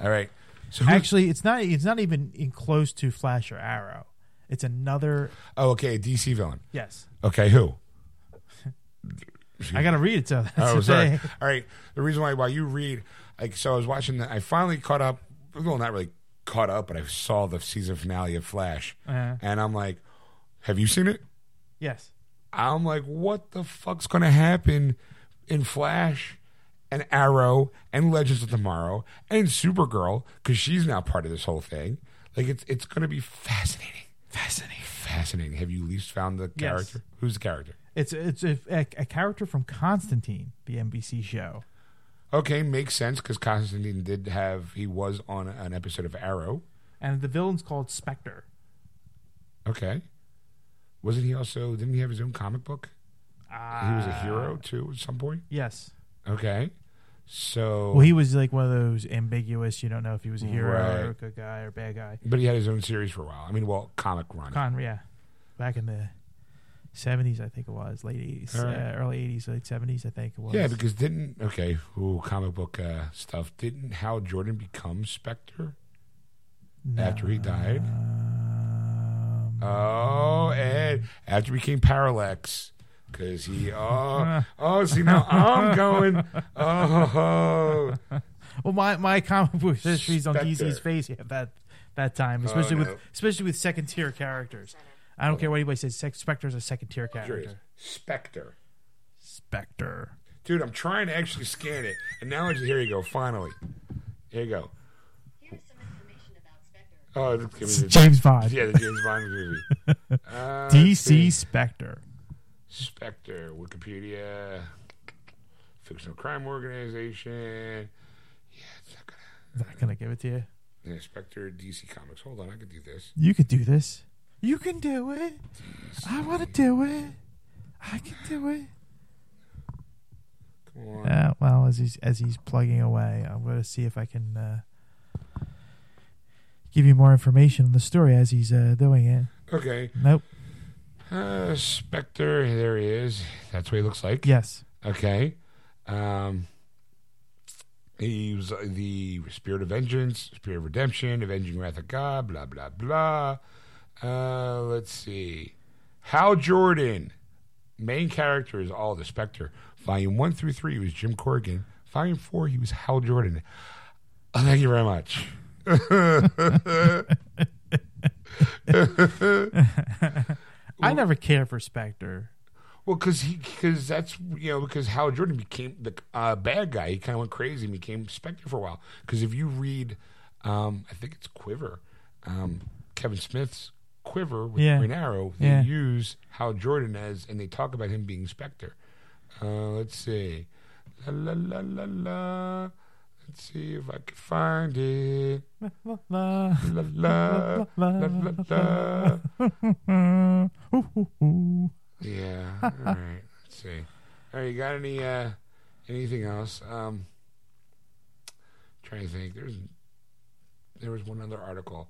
All right. So Actually, it's not. It's not even in close to Flash or Arrow. It's another. oh, okay, DC villain. Yes, Okay, who? I gotta read it. That's Oh, sorry. All right. The reason why while you read, like, so I was watching. The, I finally caught up. Well, not really caught up, but I saw the season finale of Flash, Uh-huh. and I'm like, "Have you seen it?" Yes. I'm like, "What the fuck's going to happen in Flash and Arrow and Legends of Tomorrow and Supergirl because she's now part of this whole thing? Like, it's it's going to be fascinating, fascinating, fascinating. Have you at least found the Yes. character? Who's the character? It's it's a, a, a character from Constantine, the NBC show. Okay, makes sense because Constantine did have he was on an episode of Arrow. and the villain's called Spectre. Okay. Wasn't he also? Didn't he have his own comic book? he was a hero too at some point. Yes. Okay. So, Well, he was like one of those ambiguous. You don't know if he was a hero or a good guy or a bad guy. but he had his own series for a while. I mean, well, comic run. Con, yeah, back in the seventies, I think it was late eighties, right. uh, early eighties, late seventies, I think it was. Yeah, because didn't okay, ooh, comic book uh, stuff. Didn't Hal Jordan become Spectre? after he died? Um, Oh, and after he became Parallax, because he oh oh see now I'm going oh well, my my comic book history's on Spectre. DC's face at that that time, Oh, especially no. with especially with second tier characters. I don't care what anybody says. Sec- Spectre's a second tier is. character. Spectre. Spectre. Dude, I'm trying to actually scan it, and now it's here. You go. Finally, here you go. Here's some information about Spectre. Oh, the, James Bond. yeah, the James Bond movie. Uh, DC. Spectre. Spectre, Wikipedia, fictional crime organization. Yeah, it's not gonna. Is that gonna give it to you? Yeah, Spectre, DC Comics. Hold on, I can do this. You could do this. You can do it. I want to do it. I can do it. Come on. Uh, well, as he's as he's plugging away, I'm going to see if I can uh, give you more information on the story as he's uh, doing it. Okay. Nope. Uh, Spectre, there he is. That's what he looks like. Yes. Okay. Um, he was uh, the spirit of vengeance, spirit of redemption, avenging wrath of God, blah, blah, blah. Uh, let's see. Hal Jordan, main character is all the Spectre. Volume 1 through 3 he was Jim Corrigan. Volume 4, he was Hal Jordan. Oh, thank you very much. I never cared for Spectre. Well, because he, because that's you know, because Hal Jordan became the uh, bad guy. He kind of went crazy and became Spectre for a while. Because if you read, um, I think it's Quiver, um, Kevin Smith's Quiver with Yeah. Green Arrow, they Yeah. use Hal Jordan as, and they talk about him being Spectre. Uh, let's see, la la la la la. Let's see if I can find it. La, la, La la la la la. Yeah. All right. Let's see. All right. You got any uh anything else? Um trying to think. There's there was one other article,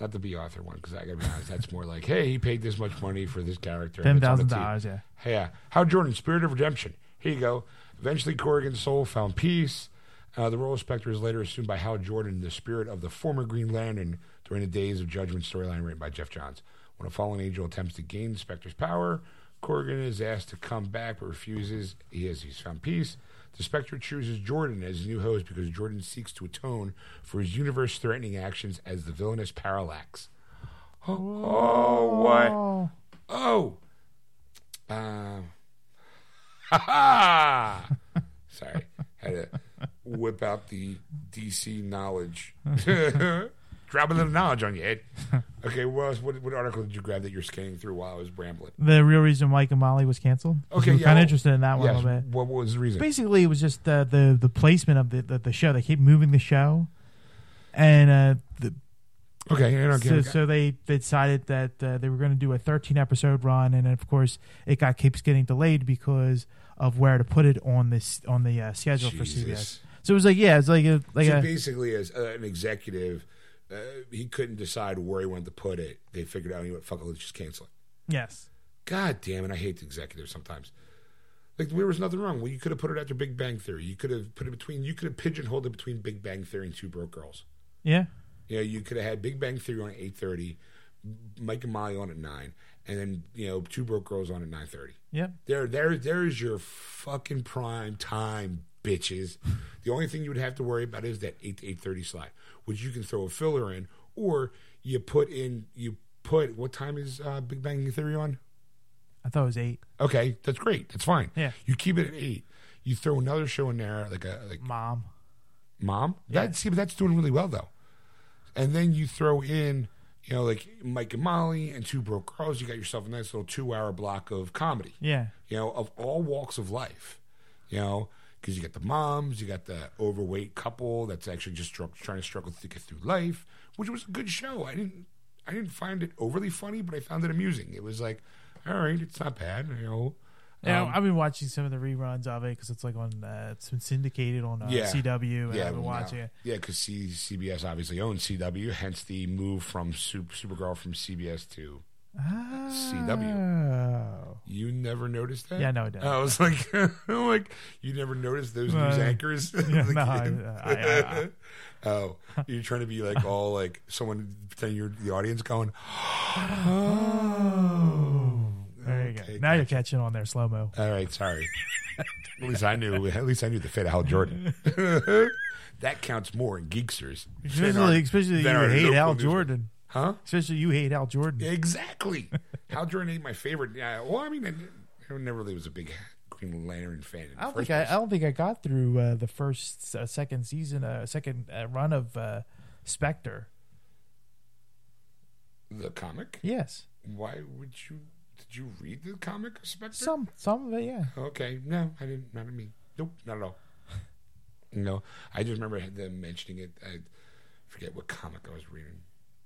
not the Bea Arthur one, because I gotta be honest, that's more like, hey, he paid this much money for this character. Ten and it's on the thousand dollars. Yeah. Yeah. Hal Jordan, Spirit of Redemption. Here you go. Eventually, Corrigan's soul found peace. Uh, the role of Spectre is later assumed by Hal Jordan, the spirit of the former Green Lantern during the Days of Judgment storyline written by Geoff Johns. When a fallen angel attempts to gain Spectre's power, Corrigan is asked to come back but refuses. He has he's found peace. The Spectre chooses Jordan as his new host because Jordan seeks to atone for his universe-threatening actions as the villainous Parallax. Oh, oh what? Oh. Oh. Um. Ha ha! Sorry. Had to whip out the DC knowledge. Drop a little knowledge on you, Ed. Okay, what, else, what, what article did you grab that you're scanning through while I was rambling? The real reason Mike and Molly was canceled. Okay, we're yeah, kind well, of interested in that one a Yes, little bit. what, was the reason? Basically, it was just uh, the the placement of the, the the show. They keep moving the show, and uh, the, Okay, so, so they they decided that uh, they were going to do a 13 episode run, and of course, it got keeps getting delayed because of where to put it on this on the uh, schedule for CBS. So it was like, yeah, it's like a like so a basically, as uh, an executive, uh, he couldn't decide where he wanted to put it. They figured out, you know what, fuck it, let's just cancel it. yes, God damn it, I hate the executives sometimes. Like there was nothing wrong. Well, you could have put it after Big Bang Theory. You could have put it between. You could have pigeonholed it between Big Bang Theory and Two Broke Girls. yeah, You know, you could have had Big Bang Theory on at eight thirty, Mike and Molly on at nine, and then you know Two Broke Girls on at nine thirty. yep, There, there, there's your fucking prime time, bitches. The only thing you would have to worry about is that eight to eight thirty slot, which you can throw a filler in, or you put in. You put what time is uh, Big Bang Theory on? I thought it was eight. Okay, that's great. That's fine. Yeah. You keep it at eight. You throw another show in there, like a like Mom, Mom. Yeah. That see, but that's doing really well though. And then you throw in, you know, like Mike and Molly and Two Broke Girls. You got yourself a nice little two-hour block of comedy. yeah, You know, of all walks of life. You know, because you got the moms, you got the overweight couple that's actually just strugg- trying to struggle to get through life, which was a good show. I didn't I didn't find it overly funny, but I found it amusing. It was like, all right, it's not bad, you know. Yeah, Um, I've been watching some of the reruns of it because it's like on uh, it's been syndicated on uh, Yeah. CW, and yeah, I've been watching now- it. Yeah, because C- CBS obviously owns CW, hence the move from Super, Supergirl from CBS to. Oh. You never noticed that? Yeah, no, I didn't. I was like, like, you never noticed those news Uh, anchors? yeah, Like, no, I- I- I- oh, you're trying to be like all like someone pretending you're the audience going. There you go. Okay, Now you're catching on there slow mo. All right, sorry. at least I knew. At least I knew the fit of Hal Jordan. that counts more in geeksters. Especially, especially you hate local Al news- Jordan. Huh? Especially you hate Al Jordan. Exactly. Hal Jordan ain't my favorite. Yeah, well, I mean, I, I never really was a big Green Lantern fan. I don't think I, I don't think I got through uh, the first uh, second season, uh, second uh, run of uh, Spectre. the comic. Yes, Why would you? Did you read the comic Spectre? some some of it. Yeah, Okay, no, I didn't. Not me. Nope, not at all. No, I just remember them mentioning it. I forget what comic I was reading.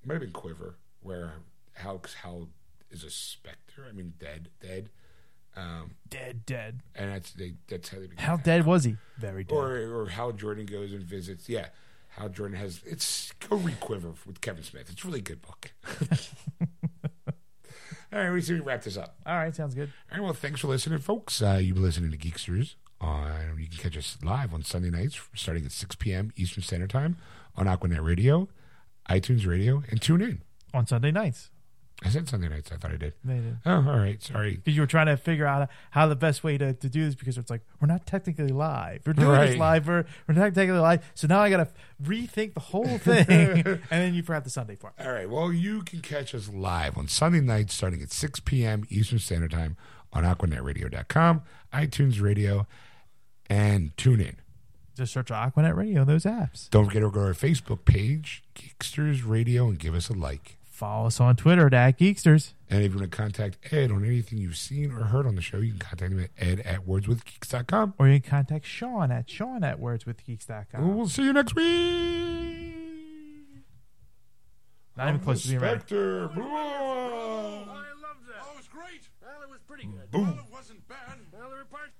Might have been Quiver, where Hal Hal is a specter. I mean, dead, dead. Um, dead, dead. and that's they. That's how they. Became How dead was he? Very dead. Or or Hal Jordan goes and visits. Yeah, Hal Jordan has. It's go read Quiver with Kevin Smith. It's a really good book. All right, we see we wrap this up. All right, sounds good. All right, well, thanks for listening, folks. Uh, you've been listening to Geeksters. On, you can catch us live on Sunday nights starting at 6 p.m. Eastern Standard Time on Aquanet Radio, iTunes Radio, and TuneIn. On Sunday nights, I said Sunday nights. I thought I did. did. Oh, all right. Sorry. Because you were trying to figure out how the best way to, to do this because it's like we're not technically live. We're doing Right. this live. We're, we're not technically live. So now I got to rethink the whole thing. and then you forgot the Sunday part. All right. Well, you can catch us live on Sunday nights starting at 6 p.m. Eastern Standard Time on AquanetRadio.com, iTunes Radio, and TuneIn. Just search Aquanet Radio on those apps. Don't forget to go to our Facebook page, Geeksters Radio, and give us a like. Follow us on Twitter at Geeksters. And if you want to contact Ed on anything you've seen or heard on the show, you can contact him at ed at wordswithgeeks.com. Or you can contact Sean at Sean at wordswithgeeks.com. We'll see you next week. Not even close to being ready. Spectre. Blah. I loved that. Oh, it was great. Well, it was pretty good. Boom. Well, it wasn't bad. Well, there were parts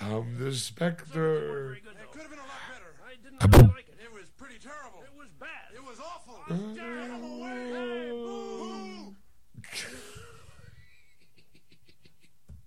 I'm the that Spectre. I didn't like it. It was pretty terrible. It was bad. It was awful.